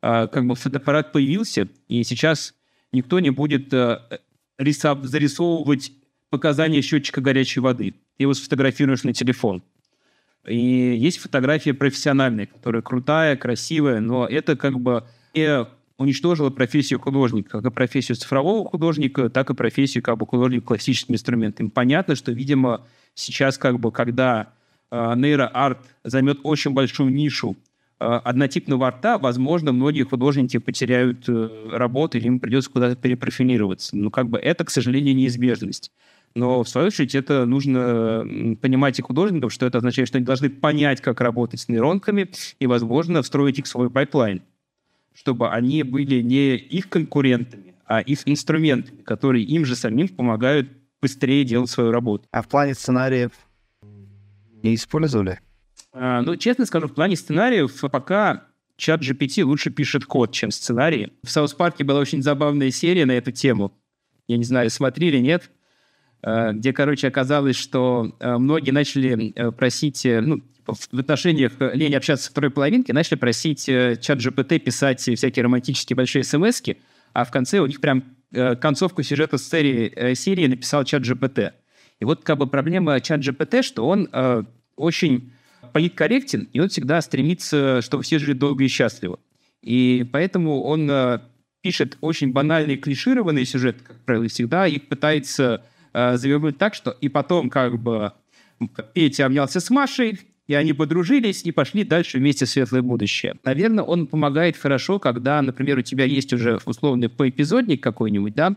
А, как бы фотоаппарат появился, и сейчас никто не будет а, рисов, зарисовывать показания счетчика горячей воды. Ты его сфотографируешь на телефон. И есть фотография профессиональная, которая крутая, красивая, но это как бы не уничтожило профессию художника, как и профессию цифрового художника, так и профессию как бы художника классическими инструментами. Понятно, что, видимо, сейчас как бы, когда э, нейроарт займет очень большую нишу однотипного арта, возможно, многие художники потеряют работу или им придется куда-то перепрофилироваться. Но как бы это, к сожалению, неизбежность. Но, в свою очередь, это нужно понимать и художникам, что это означает, что они должны понять, как работать с нейронками и, возможно, встроить их в свой пайплайн, чтобы они были не их конкурентами, а их инструментами, которые им же самим помогают быстрее делать свою работу. А в плане сценариев не использовали? А, ну, честно скажу, в плане сценариев пока ChatGPT лучше пишет код, чем сценарии. В South Park е была очень забавная серия на эту тему. Я не знаю, смотрели, нет? Э, где, короче, оказалось, что э, многие начали э, просить, ну, типа, в отношениях лень общаться со второй половинки, начали просить ChatGPT писать всякие романтические большие смс а в конце у них прям концовку сюжета серии, серии написал чат GPT. И вот как бы проблема чат GPT, что он очень политкорректен, и он всегда стремится, чтобы все жили долго и счастливо. И поэтому он пишет очень банальный клишированный сюжет, как правило, всегда, и пытается э, завернуть так, что и потом как бы Петя обнялся с Машей, и они подружились и пошли дальше вместе в светлое будущее. Наверное, он помогает хорошо, когда, например, у тебя есть уже условный поэпизодник какой-нибудь, да,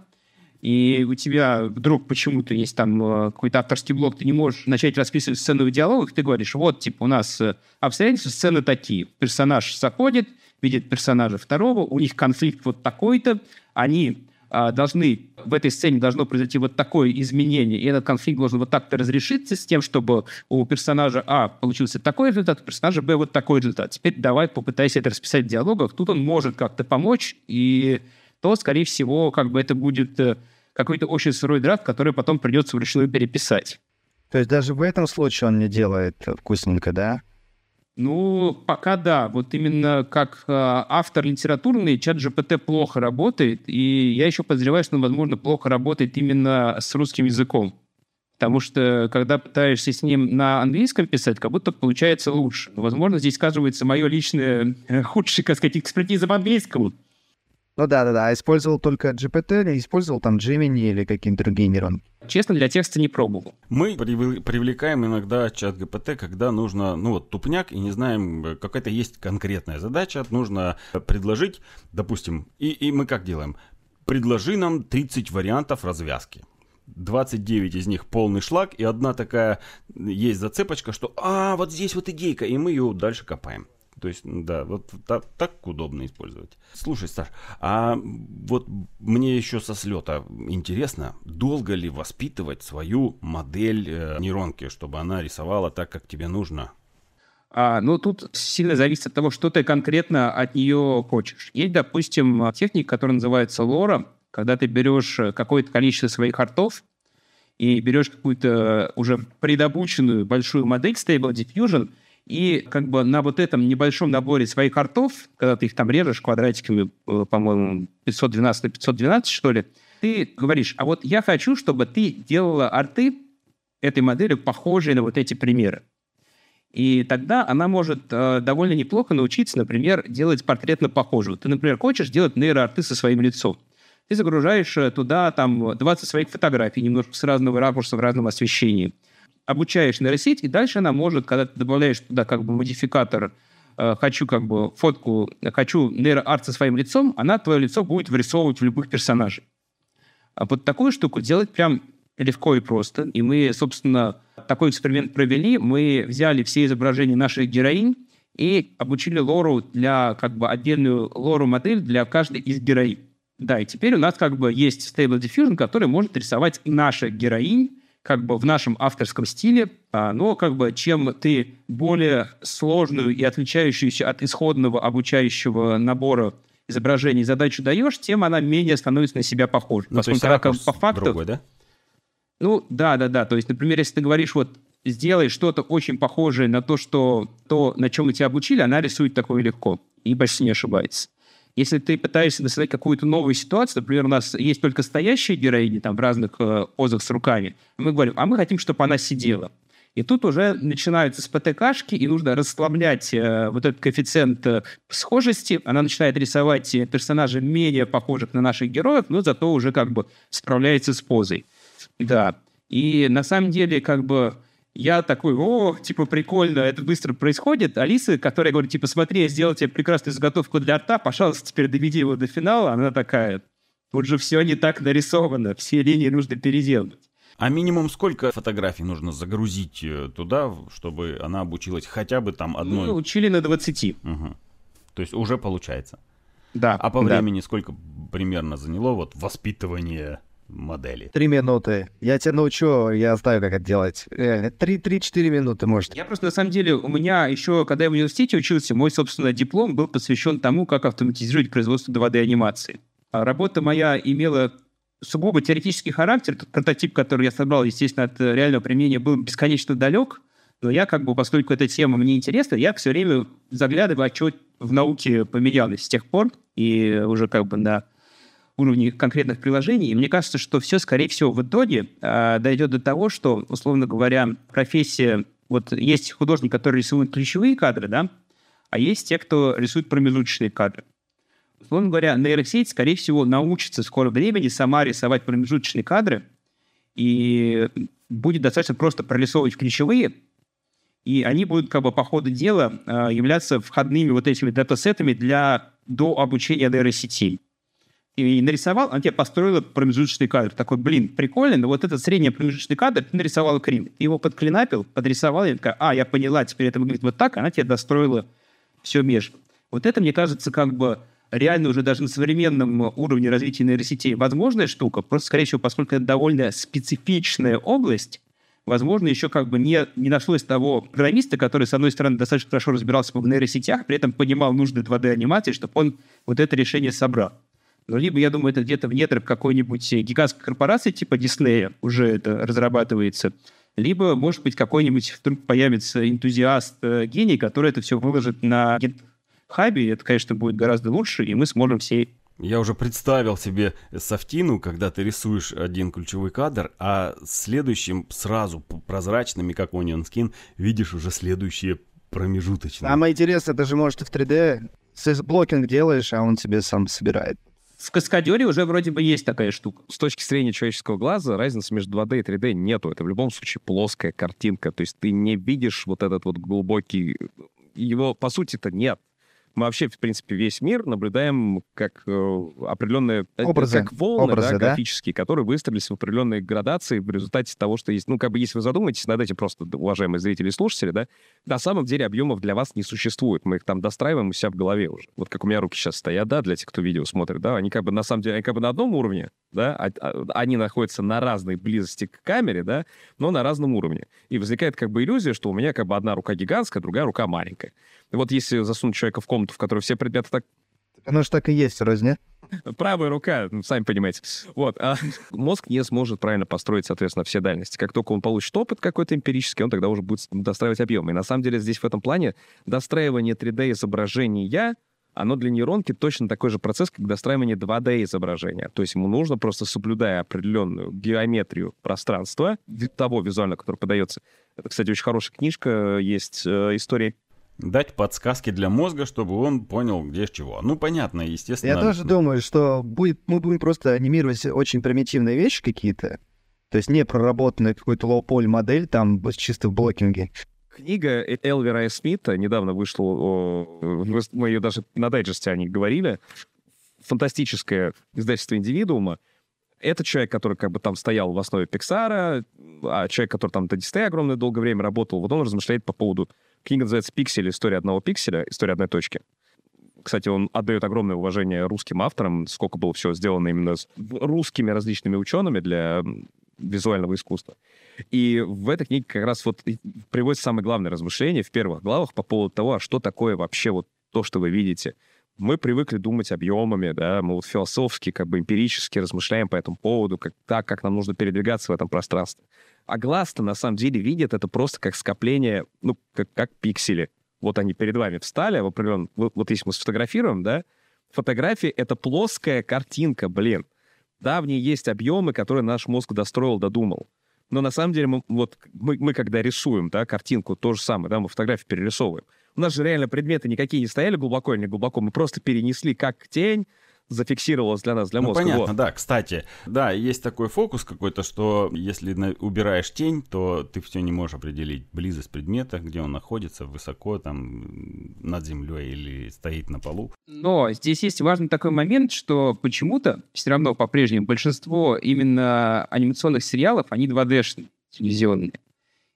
и у тебя вдруг почему-то есть там э, какой-то авторский блок, ты не можешь начать расписывать сцену в диалогах, ты говоришь, вот, типа, у нас э, обстоятельства сцены такие. Персонаж заходит, видит персонажа второго, у них конфликт вот такой-то, они должны, в этой сцене должно произойти вот такое изменение, и этот конфликт должен вот так-то разрешиться с тем, чтобы у персонажа А получился такой результат, у персонажа Б вот такой результат. Теперь давай попытайся это расписать в диалогах. Тут он может как-то помочь, и то, скорее всего, как бы это будет э, какой-то очень сырой драфт, который потом придется вручную переписать. То есть даже в этом случае он не делает вкусненько, да? Ну, пока да. Вот именно как э, автор литературный, чат GPT плохо работает, и я еще подозреваю, что он, возможно, плохо работает именно с русским языком. Потому что, когда пытаешься с ним на английском писать, как будто получается лучше. Возможно, здесь сказывается мое личное э, худшее, как сказать, экспертиза по английскому. Ну да, да, да. А использовал только GPT или использовал там Gemini или какие-то другие нейронки? Честно, для текста не пробовал. Мы привлекаем иногда чат GPT, когда нужно, ну вот, тупняк, и не знаем, какая-то есть конкретная задача, нужно предложить, допустим, и, и мы как делаем? Предложи нам 30 вариантов развязки. 29 из них полный шлак, и одна такая есть зацепочка, что «А, вот здесь вот идейка», и мы ее дальше копаем. То есть, да, вот так, так удобно использовать. Слушай, Саш, а вот мне еще со слета интересно, долго ли воспитывать свою модель э, нейронки, чтобы она рисовала так, как тебе нужно? А, ну, тут сильно зависит от того, что ты конкретно от нее хочешь. Есть, допустим, техника, которая называется лора, когда ты берешь какое-то количество своих артов и берешь какую-то уже предобученную большую модель Stable Diffusion – и как бы на вот этом небольшом наборе своих артов, когда ты их там режешь квадратиками, э, по-моему, 512 на 512, что ли, ты говоришь, а вот я хочу, чтобы ты делала арты этой модели похожие на вот эти примеры. И тогда она может э, довольно неплохо научиться, например, делать портретно похожую. Ты, например, хочешь делать нейроарты со своим лицом. Ты загружаешь э, туда там 20 своих фотографий, немножко с разного ракурса, в разном освещении – обучаешь нейросеть, и дальше она может, когда ты добавляешь туда как бы модификатор э, хочу как бы фотку, хочу нейроарт со своим лицом, она твое лицо будет вырисовывать в любых персонажей. А вот такую штуку делать прям легко и просто. И мы, собственно, такой эксперимент провели. Мы взяли все изображения наших героинь и обучили лору для как бы отдельную лору-модель для каждой из героинь. Да, и теперь у нас как бы есть Stable Diffusion, который может рисовать наших героинь как бы в нашем авторском стиле, а, но как бы чем ты более сложную и отличающуюся от исходного обучающего набора изображений задачу даешь, тем она менее становится на себя похожа. Ну, Поскольку то есть по факту... Другой, да? Ну, да, да, да. То есть, например, если ты говоришь, вот, сделай что-то очень похожее на то, что то, на чем мы тебя обучили, она рисует такое легко и почти не ошибается. Если ты пытаешься создать какую-то новую ситуацию, например, у нас есть только стоящие героини там в разных э, позах с руками, мы говорим, а мы хотим, чтобы она сидела. И тут уже начинаются СПТКшки, и нужно расслаблять э, вот этот коэффициент э, схожести. Она начинает рисовать персонажей менее похожих на наших героев, но зато уже как бы справляется с позой. Да. И на самом деле как бы Я такой, о, типа, прикольно, это быстро происходит. Алиса, которая говорит, типа, смотри, я сделал тебе прекрасную заготовку для рта, пожалуйста, теперь доведи его до финала. Она такая, тут же все не так нарисовано, все линии нужно переделать. А минимум сколько фотографий нужно загрузить э, туда, чтобы она обучилась хотя бы там одной? Ну, учили на 20. Угу. То есть уже получается. Да. А по да. времени сколько примерно заняло вот воспитывание модели? Три минуты. Я тебя научу, я знаю, как это делать. Реально, три-четыре минуты, может. Я просто, на самом деле, у меня еще, когда я в университете учился, мой, собственно, диплом был посвящен тому, как автоматизировать производство 2D-анимации. А работа моя имела сугубо теоретический характер. Тот прототип, который я собрал, естественно, от реального применения был бесконечно далек. Но я, как бы, поскольку эта тема мне интересна, я все время заглядываю, а что в науке поменялось с тех пор, и уже как бы на уровне конкретных приложений. И мне кажется, что все, скорее всего, в итоге э, дойдет до того, что, условно говоря, профессия... Вот есть художник, который рисует ключевые кадры, да, а есть те, кто рисует промежуточные кадры. Условно говоря, нейросеть, скорее всего, научится в скором времени сама рисовать промежуточные кадры, и будет достаточно просто прорисовывать ключевые, и они будут как бы по ходу дела э, являться входными вот этими датасетами для до обучения нейросети. И нарисовал, она тебе построила промежуточный кадр. Такой, блин, прикольно, но вот этот средний промежуточный кадр ты нарисовала криво. Ты его подклинапил, подрисовал, и такая, а, я поняла, теперь это выглядит вот так, она тебе достроила все меж. Вот это, мне кажется, как бы реально уже даже на современном уровне развития нейросетей возможная штука, просто, скорее всего, поскольку это довольно специфичная область, возможно, еще как бы не, не нашлось того программиста, который, с одной стороны, достаточно хорошо разбирался в нейросетях, при этом понимал нужды 2D-анимации, чтобы он вот это решение собрал. Но либо, я думаю, это где-то в недрах какой-нибудь гигантской корпорации типа Диснея уже это разрабатывается, либо, может быть, какой-нибудь вдруг появится энтузиаст, э, гений, который это все выложит на хабе, это, конечно, будет гораздо лучше, и мы сможем все я уже представил себе софтину, когда ты рисуешь один ключевой кадр, а следующим сразу прозрачными, как Onion Skin, видишь уже следующие промежуточные. Самое интересное, ты же, может, и в 3D с блокинг делаешь, а он тебе сам собирает. В каскадере уже вроде бы есть такая штука. С точки зрения человеческого глаза разницы между 2D и 3D нету. Это в любом случае плоская картинка. То есть ты не видишь вот этот вот глубокий... Его, по сути-то, нет мы вообще, в принципе, весь мир наблюдаем как э, определенные... Э, образы. Как волны, Образы, да, графические, да? которые выстроились в определенные градации в результате того, что есть... Ну, как бы, если вы задумаетесь над этим просто, уважаемые зрители и слушатели, да, на самом деле объемов для вас не существует. Мы их там достраиваем у себя в голове уже. Вот как у меня руки сейчас стоят, да, для тех, кто видео смотрит, да, они как бы на самом деле, они как бы на одном уровне, да, а, а, они находятся на разной близости к камере, да, но на разном уровне. И возникает как бы иллюзия, что у меня как бы одна рука гигантская, другая рука маленькая. Вот если засунуть человека в комнату, в которой все предметы так... Оно же так и есть, разве нет? Правая рука, ну, сами понимаете. Вот. А мозг не сможет правильно построить, соответственно, все дальности. Как только он получит опыт какой-то эмпирический, он тогда уже будет достраивать объемы. И на самом деле здесь в этом плане достраивание 3D-изображения оно для нейронки точно такой же процесс, как достраивание 2D-изображения. То есть ему нужно просто, соблюдая определенную геометрию пространства, того визуально, который подается. Это, кстати, очень хорошая книжка, есть э, история дать подсказки для мозга, чтобы он понял, где чего. Ну, понятно, естественно. Я тоже думаю, что будет, мы будем просто анимировать очень примитивные вещи какие-то, то есть не проработанная какой-то лоу-поль модель там чисто в блокинге. Книга Элвера Смита недавно вышла, мы ее даже на дайджесте о ней говорили, фантастическое издательство «Индивидуума», это человек, который как бы там стоял в основе Пиксара, а человек, который там до Disney огромное долгое время работал, вот он размышляет по поводу Книга называется «Пиксель. История одного пикселя. История одной точки». Кстати, он отдает огромное уважение русским авторам, сколько было все сделано именно с русскими различными учеными для визуального искусства. И в этой книге как раз вот приводится самое главное размышление в первых главах по поводу того, а что такое вообще вот то, что вы видите. Мы привыкли думать объемами, да, мы вот философски, как бы эмпирически размышляем по этому поводу, как так, как нам нужно передвигаться в этом пространстве. А глаз-то на самом деле видит это просто как скопление, ну, как, как пиксели. Вот они перед вами встали в определенном... Вот, вот если мы сфотографируем, да, фотография — это плоская картинка, блин. Да, в ней есть объемы, которые наш мозг достроил, додумал. Но на самом деле мы, вот, мы, мы когда рисуем да, картинку, то же самое, да, мы фотографию перерисовываем. У нас же реально предметы никакие не стояли глубоко или не глубоко, мы просто перенесли как тень, зафиксировалось для нас, для ну, мозга. понятно, вот. да. Кстати, да, есть такой фокус какой-то, что если убираешь тень, то ты все не можешь определить близость предмета, где он находится, высоко там над землей или стоит на полу. Но здесь есть важный такой момент, что почему-то все равно по-прежнему большинство именно анимационных сериалов, они 2D-шные, телевизионные.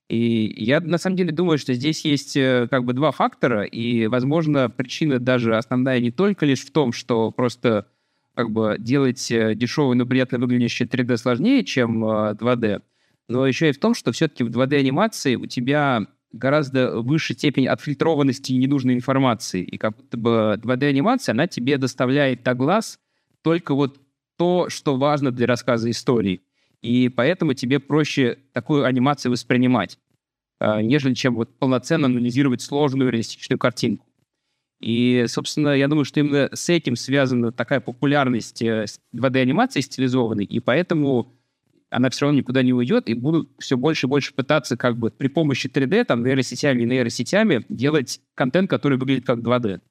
И я на самом деле думаю, что здесь есть э, как бы два фактора, и, возможно, причина даже основная не только лишь в том, что просто как бы делать э, дешевый, но приятно выглядящий 3D сложнее, чем 2D, э, но еще и в том, что все-таки в 2D-анимации у тебя гораздо выше степень отфильтрованности ненужной информации. И как будто бы 2D-анимация, она тебе доставляет на глаз только вот то, что важно для рассказа истории. И поэтому тебе проще такую анимацию воспринимать, э, нежели чем вот полноценно анализировать сложную реалистичную картинку. И, собственно, я думаю, что именно с этим связана такая популярность 2D-анимации э, стилизованной, и поэтому она все равно никуда не уйдет, и будут все больше и больше пытаться как бы при помощи 3D, там, нейросетями и нейросетями делать контент, который выглядит как 2D.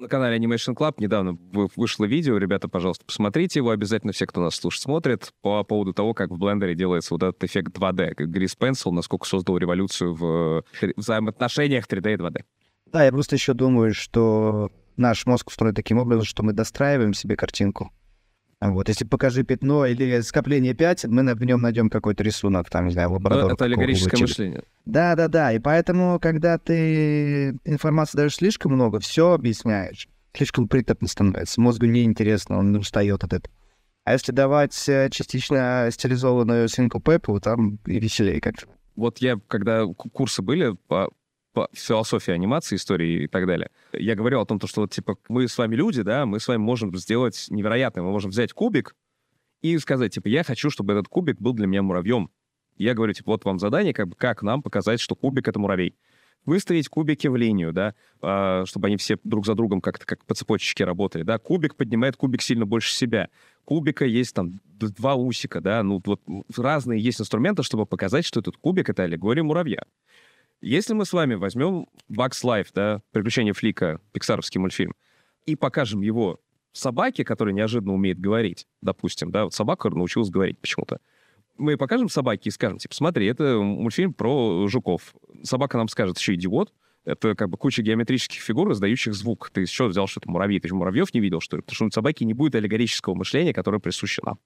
На канале Animation Club недавно вышло видео, ребята, пожалуйста, посмотрите его обязательно, все, кто нас слушает, смотрит, по поводу того, как в блендере делается вот этот эффект 2D, как Грис Пенсил, насколько создал революцию в взаимоотношениях 3D и 2D. Да, я просто еще думаю, что наш мозг устроен таким образом, что мы достраиваем себе картинку. Вот, если покажи пятно или скопление 5, мы в нем найдем какой-то рисунок, там, не знаю, лабораторный. Это аллегорическое мышление. Да, да, да. И поэтому, когда ты информацию даешь слишком много, все объясняешь. Слишком приторно становится. Мозгу неинтересно, он устает от этого. А если давать э, частично стилизованную синку Пеппу, там и веселее как-то. Вот я, когда курсы были по по философии анимации, истории и так далее. Я говорил о том, что вот, типа, мы с вами люди, да, мы с вами можем сделать невероятное. Мы можем взять кубик и сказать, типа, я хочу, чтобы этот кубик был для меня муравьем. Я говорю, типа, вот вам задание, как бы, как нам показать, что кубик — это муравей. Выставить кубики в линию, да, э, чтобы они все друг за другом как-то как по цепочке работали, да. Кубик поднимает кубик сильно больше себя. Кубика есть там два усика, да, ну вот разные есть инструменты, чтобы показать, что этот кубик — это аллегория муравья. Если мы с вами возьмем Bugs Life, да, «Приключения Флика», пиксаровский мультфильм, и покажем его собаке, которая неожиданно умеет говорить, допустим, да, вот собака научилась говорить почему-то, мы покажем собаке и скажем, типа, смотри, это мультфильм про жуков. Собака нам скажет, еще идиот, это как бы куча геометрических фигур, издающих звук. Ты что взял, что это муравьи? Ты же муравьев не видел, что ли? Потому что у собаки не будет аллегорического мышления, которое присуще нам.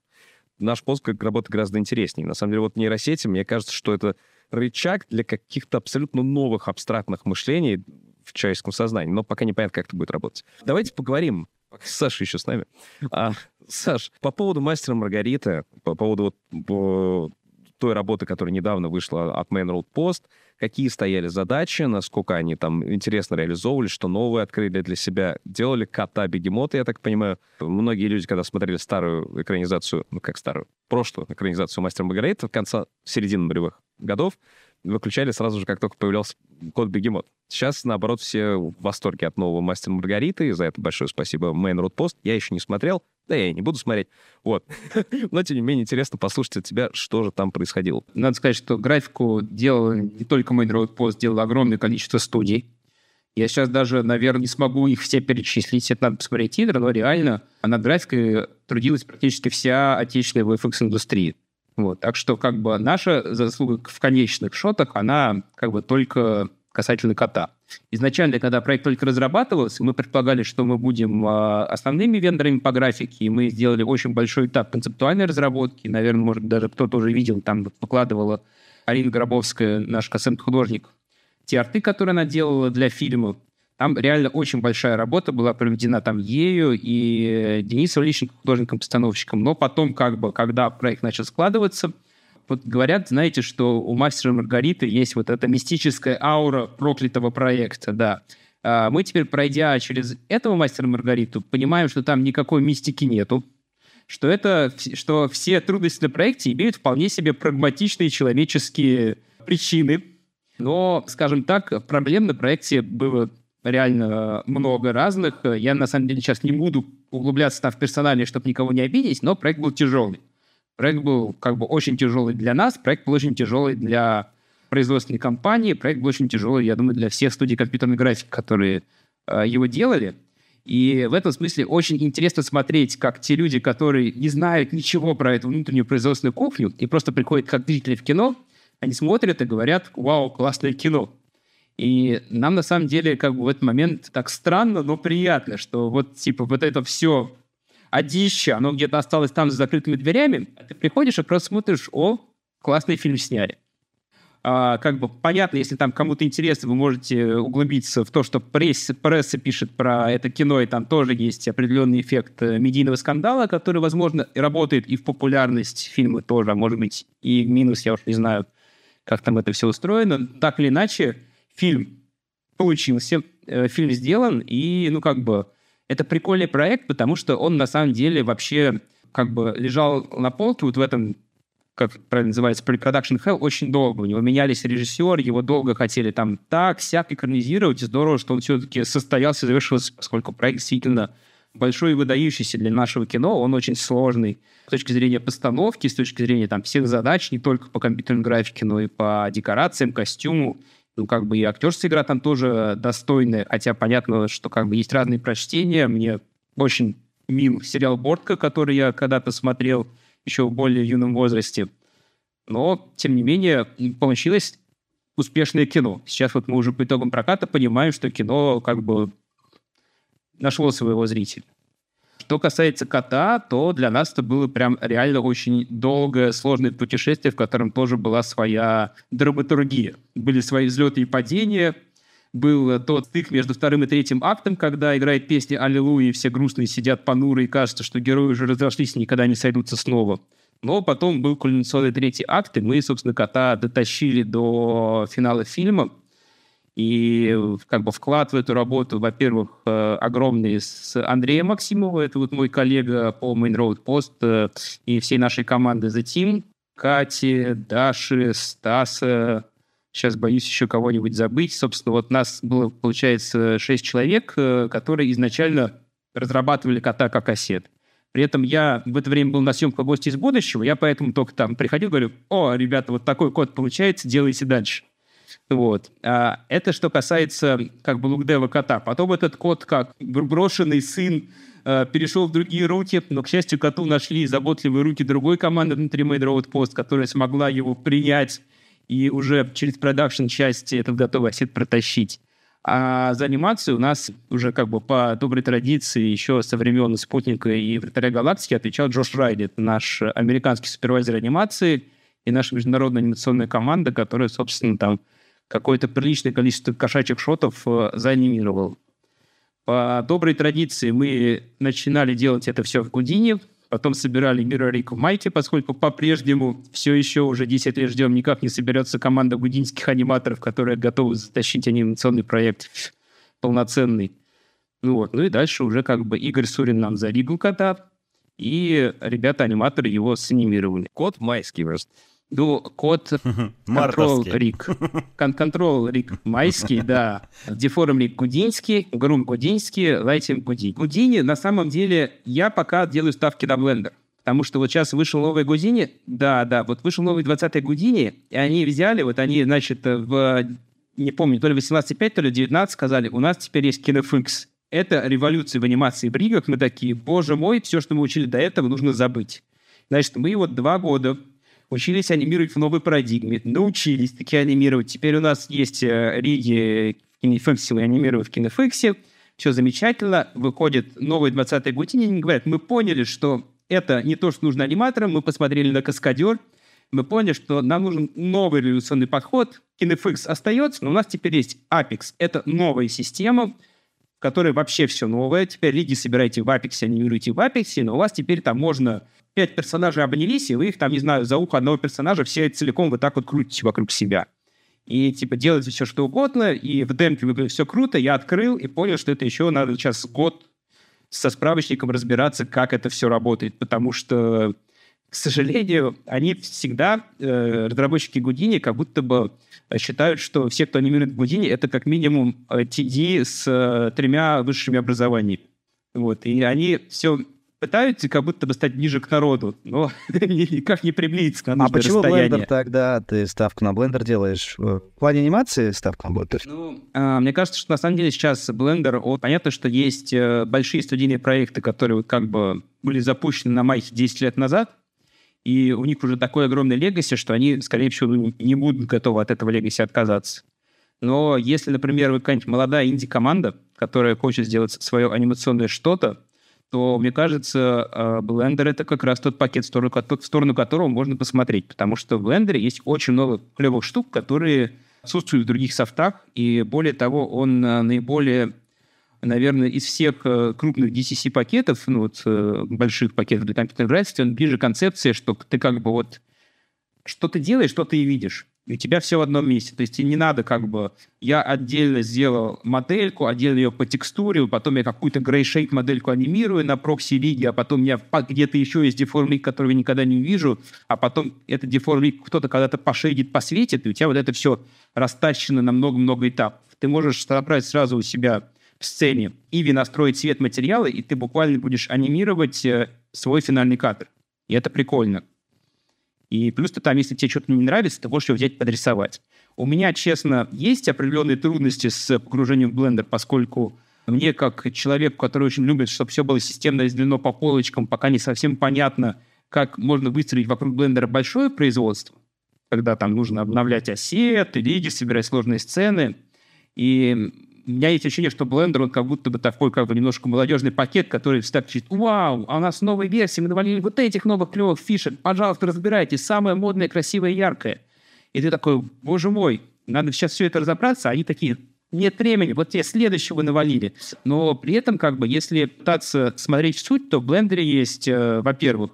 Наш мозг работает гораздо интереснее. На самом деле, вот нейросети, мне кажется, что это рычаг для каких-то абсолютно новых абстрактных мышлений в человеческом сознании, но пока непонятно, как это будет работать. Давайте поговорим. Саша еще с нами. А, Саш, по поводу мастера Маргариты, по поводу вот, по той работы, которая недавно вышла от Main Road Post, какие стояли задачи, насколько они там интересно реализовывали, что новое открыли для себя, делали кота-бегемота, я так понимаю. Многие люди, когда смотрели старую экранизацию, ну как старую, прошлую экранизацию «Мастера Маргарита» конце, середины нулевых годов, выключали сразу же, как только появлялся код Бегемот. Сейчас, наоборот, все в восторге от нового Мастера Маргариты, и за это большое спасибо Main Road Post. Я еще не смотрел, да я и не буду смотреть. Вот. Но, тем не менее, интересно послушать от тебя, что же там происходило. Надо сказать, что графику делал не только Road Post, делал огромное количество студий. Я сейчас даже, наверное, не смогу их все перечислить, это надо посмотреть титры, но реально над графикой трудилась практически вся отечественная VFX-индустрия. Вот, так что как бы наша заслуга в конечных шотах, она как бы только касательно кота. Изначально, когда проект только разрабатывался, мы предполагали, что мы будем э, основными вендорами по графике, и мы сделали очень большой этап концептуальной разработки. Наверное, может, даже кто-то уже видел, там покладывала Арина Гробовская, наш концепт-художник, те арты, которые она делала для фильмов. Там реально очень большая работа была проведена там ею и Денисом Личником, художником-постановщиком. Но потом, как бы, когда проект начал складываться, вот говорят, знаете, что у мастера Маргариты есть вот эта мистическая аура проклятого проекта, да. А мы теперь, пройдя через этого мастера Маргариту, понимаем, что там никакой мистики нету, что это, что все трудности на проекте имеют вполне себе прагматичные человеческие причины. Но, скажем так, проблем на проекте было реально много разных. Я, на самом деле, сейчас не буду углубляться там в персонали, чтобы никого не обидеть, но проект был тяжелый. Проект был как бы очень тяжелый для нас, проект был очень тяжелый для производственной компании, проект был очень тяжелый, я думаю, для всех студий компьютерной графики, которые э, его делали. И в этом смысле очень интересно смотреть, как те люди, которые не знают ничего про эту внутреннюю производственную кухню и просто приходят как зрители в кино, они смотрят и говорят, вау, классное кино. И нам на самом деле как бы в этот момент так странно, но приятно, что вот типа вот это все одище, оно где-то осталось там за закрытыми дверями, а ты приходишь и просто смотришь, о, классный фильм сняли. А, как бы понятно, если там кому-то интересно, вы можете углубиться в то, что пресса, пресса пишет про это кино, и там тоже есть определенный эффект э, медийного скандала, который, возможно, работает и в популярность фильма тоже, а может быть, и минус, я уж не знаю, как там это все устроено. Так или иначе, фильм получился, э, фильм сделан, и, ну, как бы, это прикольный проект, потому что он, на самом деле, вообще как бы лежал на полке вот в этом как правильно называется, pre-production hell, очень долго. У него менялись режиссеры, его долго хотели там так, сяк экранизировать, и здорово, что он все-таки состоялся, завершился, поскольку проект действительно большой и выдающийся для нашего кино, он очень сложный с точки зрения постановки, с точки зрения там всех задач, не только по компьютерной графике, но и по декорациям, костюму. Ну, как бы и актерская игра там тоже достойная, хотя понятно, что как бы есть разные прочтения. Мне очень мил сериал «Бортка», который я когда-то смотрел, еще в более юном возрасте. Но, тем не менее, получилось успешное кино. Сейчас вот мы уже по итогам проката понимаем, что кино как бы нашло своего зрителя. Что касается кота, то для нас это было прям реально очень долгое, сложное путешествие, в котором тоже была своя драматургия. Были свои взлеты и падения, был тот стык между вторым и третьим актом, когда играет песня «Аллилуйя», и все грустные сидят понуры, и кажется, что герои уже разошлись и никогда не сойдутся снова. Но потом был кульминационный третий акт, и мы, собственно, кота дотащили до финала фильма. И как бы вклад в эту работу, во-первых, э, огромный с Андреем Максимовым, это вот мой коллега по Main Road Post э, и всей нашей команды The Team, Кати, Даши, Стаса, Сейчас боюсь еще кого-нибудь забыть. Собственно, вот нас было, получается, шесть человек, э, которые изначально разрабатывали кота как кассет. При этом я в это время был на съемках «Гости из будущего», я поэтому только там приходил, говорю, о, ребята, вот такой код получается, делайте дальше. Вот. А это что касается как бы лукдева кота. Потом этот код, как брошенный сын, э, перешел в другие руки, но, к счастью, коту нашли заботливые руки другой команды внутри Made Road Post, которая смогла его принять и уже через продакшн части этот готовый ассет протащить. А за анимацию у нас уже как бы по доброй традиции еще со времен «Спутника» и «Вратаря галактики» отвечал Джош Райли, наш американский супервайзер анимации и наша международная анимационная команда, которая, собственно, там какое-то приличное количество кошачьих шотов э, заанимировал. По доброй традиции мы начинали делать это все в Гудине, Потом собирали Mirror в Майке, поскольку по-прежнему все еще уже 10 лет ждем, никак не соберется команда гудинских аниматоров, которая готова затащить анимационный проект полноценный. Ну вот, ну и дальше уже как бы Игорь Сурин нам заригал кота, и ребята-аниматоры его санимировали. Кот майский просто. Ну, код Control Рик. Control Рик майский, да. Деформ Рик Гудинский, Грум Гудинский, Лайтинг Гудини. Гудини, на самом деле, я пока делаю ставки на Blender. Потому что вот сейчас вышел новый Гудини, да, да, вот вышел новый 20-й Гудини, и они взяли, вот они, значит, в, не помню, то ли 18.5, то ли 19 сказали, у нас теперь есть KineFX. Это революция в анимации в ригах. Мы такие, боже мой, все, что мы учили до этого, нужно забыть. Значит, мы вот два года учились анимировать в новой парадигме, научились таки анимировать. Теперь у нас есть э, риги в KineFX, мы анимируем в KineFX, все замечательно, выходит новый 20-й Гутини, они говорят, мы поняли, что это не то, что нужно аниматорам, мы посмотрели на каскадер, мы поняли, что нам нужен новый революционный подход. KineFX остается, но у нас теперь есть Apex. Это новая система, которой вообще все новое. Теперь лиги собираете в Apex, анимируете в Apex, но у вас теперь там можно пять персонажей обнялись, и вы их там, не знаю, за ухо одного персонажа все целиком вот так вот крутите вокруг себя. И, типа, делайте все, что угодно, и в демке вы все круто, я открыл и понял, что это еще надо сейчас год со справочником разбираться, как это все работает, потому что, к сожалению, они всегда, э, разработчики Гудини, как будто бы считают, что все, кто анимирует Гудини, это как минимум TD э, с э, тремя высшими образованиями. Вот, и они все пытаются как будто бы стать ближе к народу, но никак не приблизиться на А почему Blender тогда ты ставку на Blender делаешь? В плане анимации ставку на Blender? Ну, а, мне кажется, что на самом деле сейчас Blender, о, понятно, что есть э, большие студийные проекты, которые вот как бы были запущены на Майке 10 лет назад, и у них уже такой огромный легаси, что они, скорее всего, не будут готовы от этого легаси отказаться. Но если, например, вы какая-нибудь молодая инди-команда, которая хочет сделать свое анимационное что-то, то, мне кажется, э, Blender — это как раз тот пакет, в сторону, в сторону которого можно посмотреть, потому что в Blender есть очень много клевых штук, которые отсутствуют в других софтах, и более того, он э, наиболее, наверное, из всех э, крупных DCC-пакетов, ну вот больших пакетов для компьютерных графики, он ближе концепции, что ты как бы вот что ты делаешь, что ты и видишь и у тебя все в одном месте. То есть тебе не надо как бы... Я отдельно сделал модельку, отдельно ее по текстуре, потом я какую-то грей shape модельку анимирую на прокси-лиге, а потом я где-то еще есть деформ который я никогда не увижу, а потом этот деформ кто-то когда-то пошейдит, посветит, и у тебя вот это все растащено на много-много этапов. Ты можешь собрать сразу у себя в сцене и настроить цвет материала, и ты буквально будешь анимировать э, свой финальный кадр. И это прикольно. И плюс ты там, если тебе что-то не нравится, ты можешь его взять подрисовать. У меня, честно, есть определенные трудности с погружением в блендер, поскольку мне, как человек, который очень любит, чтобы все было системно разделено по полочкам, пока не совсем понятно, как можно выстроить вокруг блендера большое производство, когда там нужно обновлять осеты, лиги, собирать сложные сцены. И меня есть ощущение, что Blender, он как будто бы такой, как бы немножко молодежный пакет, который всегда кричит, вау, а у нас новые версии, мы навалили вот этих новых клевых фишек, пожалуйста, разбирайте, самое модное, красивое, яркое. И ты такой, боже мой, надо сейчас все это разобраться, а они такие, нет времени, вот тебе следующего навалили. Но при этом, как бы, если пытаться смотреть суть, то в Blender есть, э, во-первых,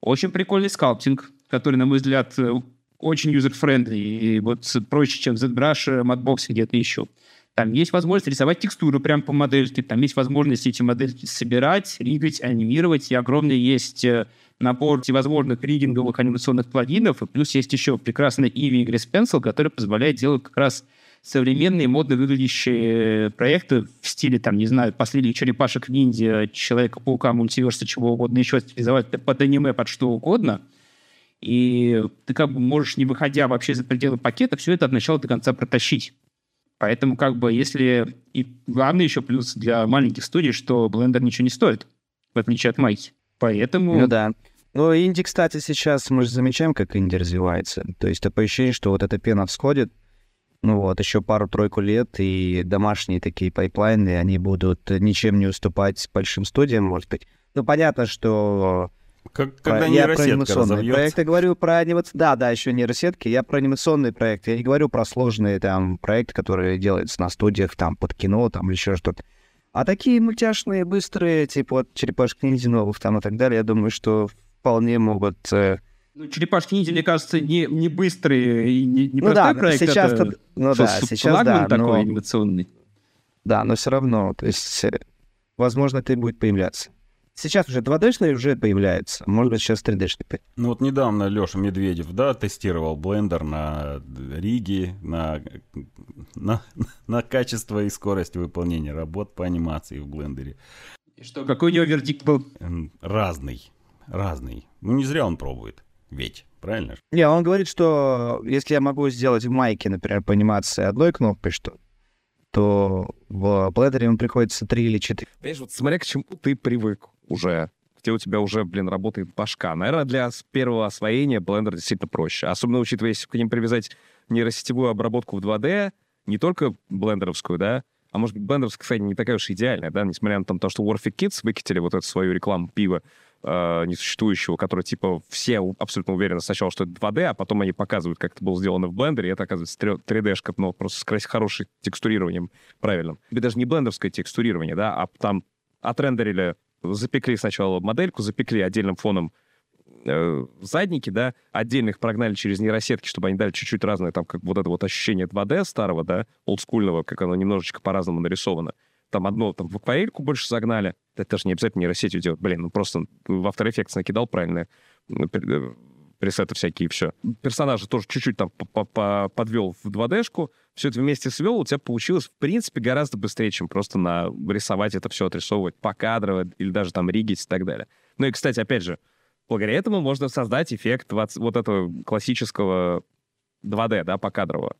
очень прикольный скалптинг, который, на мой взгляд, э, очень user-friendly и вот проще, чем ZBrush, Mudbox где-то еще. Там есть возможность рисовать текстуру прямо по модельке, там есть возможность эти модельки собирать, ригать, анимировать, и огромный есть э, набор всевозможных ригинговых анимационных плагинов, и плюс есть еще прекрасный Eevee и Grease Pencil, который позволяет делать как раз современные модно выглядящие проекты в стиле, там, не знаю, последних черепашек ниндзя, Человека-паука, мультиверса, чего угодно еще стилизовать под аниме, под что угодно. И ты как бы можешь, не выходя вообще за пределы пакета, все это от начала до конца протащить. Поэтому как бы если... И главный еще плюс для маленьких студий, что Blender ничего не стоит, в отличие от майки. Поэтому... Ну да. Ну, инди, кстати, сейчас мы же замечаем, как инди развивается. То есть такое ощущение, что вот эта пена всходит, ну вот, еще пару-тройку лет, и домашние такие пайплайны, они будут ничем не уступать большим студиям, может быть. Ну, понятно, что как, когда про, нейросетка разовьется. проекты говорю про анимационные... Да, да, еще нейросетки. Я про анимационные проекты. Я не говорю про сложные там проекты, которые делаются на студиях, там, под кино, там, или еще что-то. А такие мультяшные, быстрые, типа вот черепашек ниндзя новых там и так далее, я думаю, что вполне могут... Э... Ну, черепашки ниндзя, мне кажется, не, не быстрые и не, не ну, да, проект. Сейчас это... Ну да, сейчас да, такой но... анимационный. Да, но все равно, то есть, э, возможно, это будет появляться. Сейчас уже 2D-шный уже появляется. Может быть, сейчас 3D-шный. Ну вот недавно Леша Медведев, да, тестировал блендер на Риге, на, на, на качество и скорость выполнения работ по анимации в блендере. И что, какой у него вердикт был? Разный. Разный. Ну, не зря он пробует. Ведь, правильно? Не, он говорит, что если я могу сделать в майке, например, по анимации одной кнопкой, что то в Blender ему приходится три или четыре. Понимаешь, вот смотря к чему ты привык уже, где у тебя уже, блин, работает башка. Наверное, для первого освоения Blender действительно проще. Особенно учитывая, если к ним привязать нейросетевую обработку в 2D, не только блендеровскую, да, а может быть, блендеровская, кстати, не такая уж идеальная, да, несмотря на то, что Warfic Kids выкатили вот эту свою рекламу пива э, несуществующего, который, типа, все абсолютно уверены сначала, что это 2D, а потом они показывают, как это было сделано в блендере, и это, оказывается, 3D-шка, но просто с красивым, хорошим текстурированием правильным. Или даже не блендерское текстурирование, да, а там отрендерили запекли сначала модельку, запекли отдельным фоном э, задники, да, отдельных прогнали через нейросетки, чтобы они дали чуть-чуть разное, там, как вот это вот ощущение 2D старого, да, олдскульного, как оно немножечко по-разному нарисовано. Там одно, там, в акварельку больше загнали. Это даже не обязательно нейросетью делать. Блин, ну просто в After Effects накидал правильно э, пресеты всякие, и все. Персонажа тоже чуть-чуть там подвел в 2D-шку, все это вместе свел, у тебя получилось, в принципе, гораздо быстрее, чем просто на рисовать это все, отрисовывать покадрово или даже там ригить и так далее. Ну и, кстати, опять же, благодаря этому можно создать эффект вот, вот этого классического 2D, да, покадрового.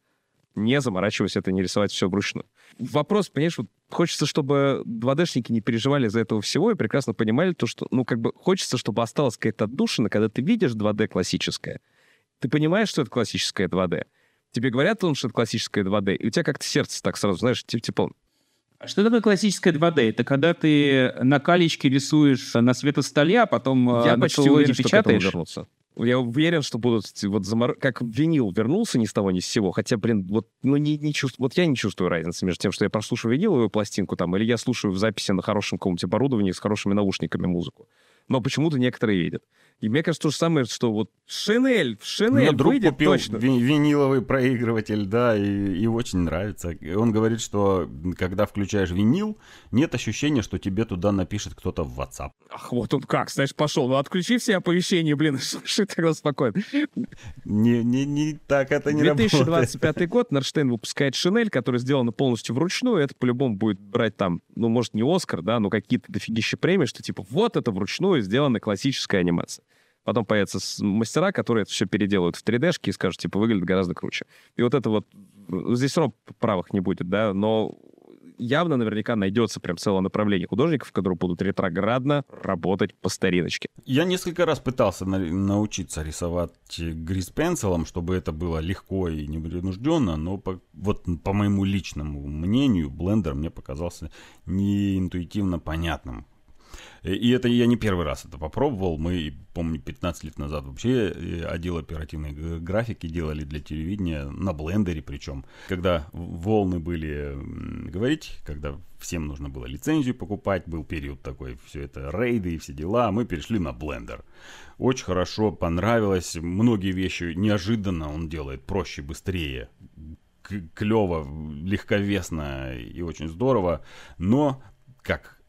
Не заморачиваясь это, не рисовать все вручную. Вопрос, понимаешь, вот хочется, чтобы 2D-шники не переживали из-за этого всего и прекрасно понимали то, что, ну, как бы хочется, чтобы осталась какая-то отдушина, когда ты видишь 2D классическое, ты понимаешь, что это классическое 2D. Тебе говорят что это классическое 2D, и у тебя как-то сердце так сразу, знаешь, типа, а что такое классическое 2D? Это когда ты на калечке рисуешь на светостоле, а потом Я на почти уверен, что к этому печатаешь? Я уверен, что будут вот замор... как винил вернулся ни с того ни с сего, хотя, блин, вот, ну, не, не чувствую, вот я не чувствую разницы между тем, что я прослушаю виниловую пластинку там, или я слушаю в записи на хорошем каком-нибудь оборудовании с хорошими наушниками музыку. Но почему-то некоторые видят. И мне кажется, то же самое, что вот Шинель, Шинель меня друг выйдет купил точно. ви- виниловый проигрыватель, да, и, и очень нравится. Он говорит, что когда включаешь винил, нет ощущения, что тебе туда напишет кто-то в WhatsApp. Ах, вот он как, знаешь, пошел. Ну, отключи все оповещения, блин, слушай тогда спокойно. Не, не, не так это не работает. 2025 год, Норштейн выпускает Шинель, который сделана полностью вручную, это по-любому будет брать там, ну, может, не Оскар, да, но какие-то дофигища премии, что типа вот это вручную сделана классическая анимация. Потом появятся мастера, которые это все переделают в 3D-шки и скажут, типа, выглядит гораздо круче. И вот это вот, здесь все правых не будет, да, но явно наверняка найдется прям целое направление художников, которые будут ретроградно работать по стариночке. Я несколько раз пытался на- научиться рисовать грис-пенсилом, чтобы это было легко и непринужденно, но по, вот по моему личному мнению, блендер мне показался не интуитивно понятным. И и это я не первый раз это попробовал. Мы, помню, 15 лет назад вообще э, отдел оперативной графики делали для телевидения на блендере причем. Когда волны были говорить, когда всем нужно было лицензию покупать, был период такой, все это рейды и все дела, мы перешли на блендер. Очень хорошо, понравилось. Многие вещи неожиданно он делает проще, быстрее клево, легковесно и очень здорово, но как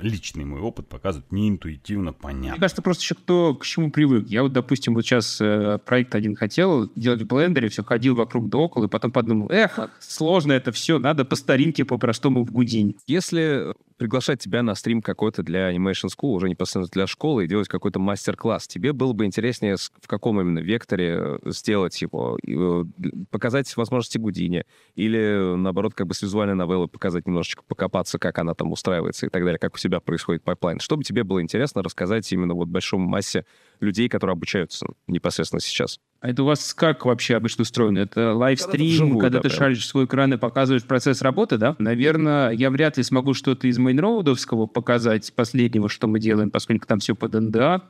личный мой опыт показывает, не интуитивно Мне понятно. кажется, просто еще кто к чему привык. Я вот, допустим, вот сейчас э, проект один хотел делать в блендере, все ходил вокруг да около, и потом подумал, эх, сложно это все, надо по старинке, по-простому в гудинь. Если приглашать тебя на стрим какой-то для Animation School, уже непосредственно для школы, и делать какой-то мастер-класс, тебе было бы интереснее, в каком именно векторе э, сделать его, э, показать возможности Гудини, или, наоборот, как бы с визуальной новеллы показать немножечко, покопаться, как она там устраивается и так далее, как у себя происходит пайплайн. Чтобы тебе было интересно рассказать именно вот большой массе людей, которые обучаются непосредственно сейчас. А это у вас как вообще обычно устроено? Это лайвстрим, вживую, когда да, ты прям. шаришь свой экран и показываешь процесс работы, да? Наверное, я вряд ли смогу что-то из мейнроудовского показать, последнего, что мы делаем, поскольку там все под НДА.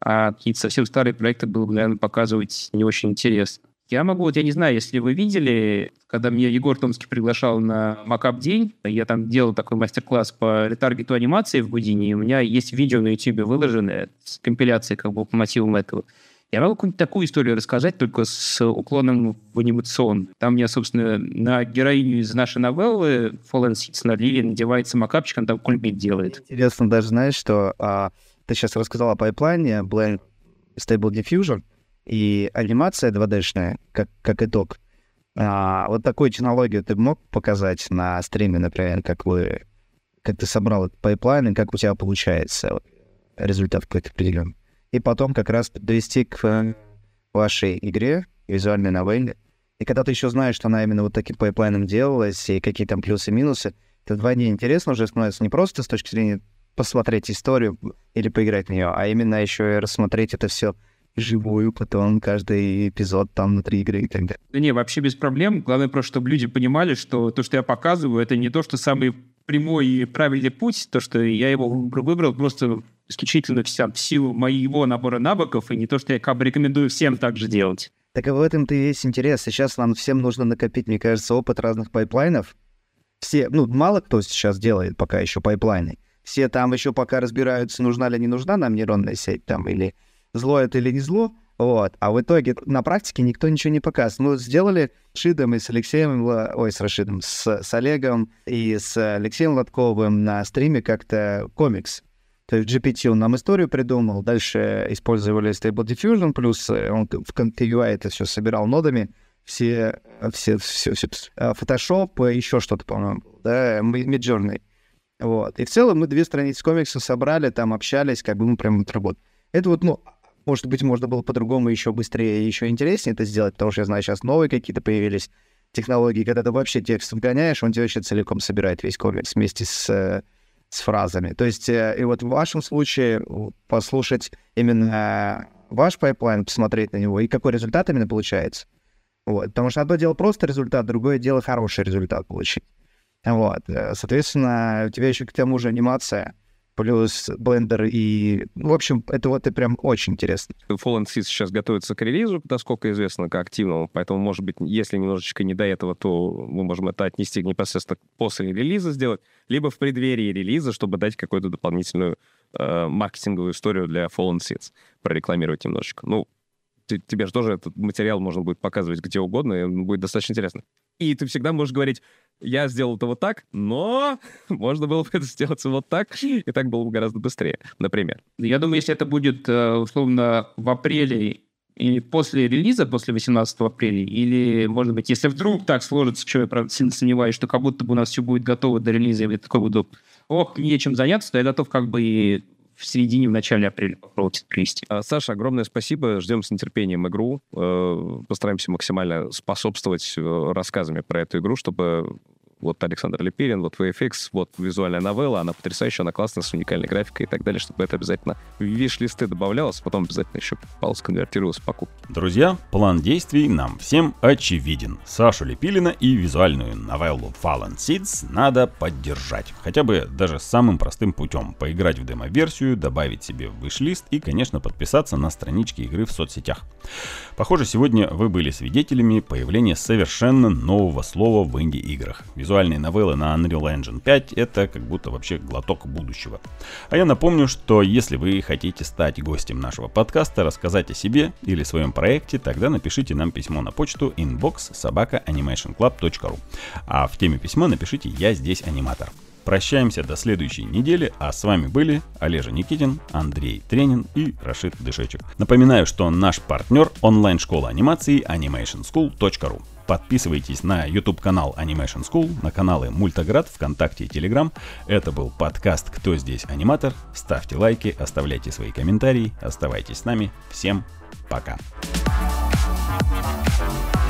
А какие-то совсем старые проекты было бы, наверное, показывать не очень интересно. Я могу, вот я не знаю, если вы видели, когда меня Егор Томский приглашал на Макап день, я там делал такой мастер-класс по ретаргету анимации в Гудине, и у меня есть видео на YouTube выложенное с компиляцией как бы по мотивам этого. Я могу какую-нибудь такую историю рассказать, только с уклоном в анимационную. Там мне, собственно, на героиню из нашей новеллы Fallen Seeds на Лили надевается макапчик, он там кульбит делает. Интересно даже, знаешь, что а, ты сейчас рассказал о пайплайне, Blender, Stable Diffusion и анимация 2D-шная, как, как итог. А, вот такую технологию ты мог показать на стриме, например, как вы, как ты собрал этот пайплайн и как у тебя получается вот, результат какой-то определенный. И потом как раз довести к э, вашей игре, визуальной новелле. И когда ты еще знаешь, что она именно вот таким пайплайном делалась, и какие там плюсы и минусы, это вдвойне интересно уже становится не просто с точки зрения посмотреть историю или поиграть в нее, а именно еще и рассмотреть это все вживую, потом каждый эпизод там внутри игры и так далее. Да не, вообще без проблем. Главное просто, чтобы люди понимали, что то, что я показываю, это не то, что самый прямой и правильный путь, то, что я его выбрал, просто исключительно вся, в силу моего набора навыков, и не то, что я как бы рекомендую всем так же делать. Так и в этом-то и весь интерес. Сейчас нам всем нужно накопить, мне кажется, опыт разных пайплайнов. Все, ну, мало кто сейчас делает пока еще пайплайны. Все там еще пока разбираются, нужна ли не нужна нам нейронная сеть там, или зло это или не зло. Вот. А в итоге на практике никто ничего не показывает. Ну, сделали с Рашидом и с Алексеем, ой, с Рашидом, с, с Олегом и с Алексеем Лотковым на стриме как-то комикс. То есть GPT он нам историю придумал, дальше использовали Stable Diffusion, плюс он в ComfyUI это все собирал нодами, все, все, все, все, э, Photoshop, еще что-то, по-моему, да, Midjourney. Вот. И в целом мы две страницы комикса собрали, там общались, как бы мы прям вот работали. Это вот, ну, может быть, можно было по-другому еще быстрее еще интереснее это сделать, потому что я знаю, сейчас новые какие-то появились технологии, когда ты вообще текст вгоняешь, он тебе вообще целиком собирает весь комикс вместе с, э, с фразами. То есть, э, и вот в вашем случае послушать именно ваш пайплайн, посмотреть на него, и какой результат именно получается. Вот. Потому что одно дело просто результат, другое дело хороший результат получить. Вот. Э, соответственно, у тебя еще к тому же анимация — плюс Blender и... Ну, в общем, это вот и прям очень интересно. Fallen Seas сейчас готовится к релизу, насколько известно, к активному, поэтому, может быть, если немножечко не до этого, то мы можем это отнести непосредственно после релиза сделать, либо в преддверии релиза, чтобы дать какую-то дополнительную э, маркетинговую историю для Fallen Seas, прорекламировать немножечко. Ну, тебе же тоже этот материал можно будет показывать где угодно, и он будет достаточно интересно. И ты всегда можешь говорить, я сделал это вот так, но можно было бы это сделать вот так, и так было бы гораздо быстрее, например. Я думаю, если это будет, э, условно, в апреле или после релиза, после 18 апреля, или, может быть, если вдруг так сложится, что я, правда, сильно сомневаюсь, что как будто бы у нас все будет готово до релиза, и я такой буду, ох, нечем заняться, то я готов как бы и в середине, в начале апреля попробовать привести. А, Саша, огромное спасибо. Ждем с нетерпением игру. Э, постараемся максимально способствовать э, рассказами про эту игру, чтобы вот Александр Лепирин, вот VFX, вот визуальная новелла, она потрясающая, она классная, с уникальной графикой и так далее, чтобы это обязательно в виш-листы добавлялось, потом обязательно еще попалось, конвертировалось в покупку. Друзья, план действий нам всем очевиден. Сашу Лепилина и визуальную новеллу Fallen Seeds надо поддержать. Хотя бы даже самым простым путем. Поиграть в демо-версию, добавить себе в виш-лист и, конечно, подписаться на странички игры в соцсетях. Похоже, сегодня вы были свидетелями появления совершенно нового слова в инди-играх визуальные новеллы на Unreal Engine 5 это как будто вообще глоток будущего. А я напомню, что если вы хотите стать гостем нашего подкаста, рассказать о себе или своем проекте, тогда напишите нам письмо на почту inbox собака animationclub.ru. А в теме письма напишите «Я здесь аниматор». Прощаемся до следующей недели, а с вами были Олежа Никитин, Андрей Тренин и Рашид Дышечек. Напоминаю, что наш партнер онлайн-школа анимации animationschool.ru. Подписывайтесь на YouTube-канал Animation School, на каналы Мультаград, ВКонтакте и Телеграм. Это был подкаст «Кто здесь аниматор?». Ставьте лайки, оставляйте свои комментарии, оставайтесь с нами. Всем пока! Пока.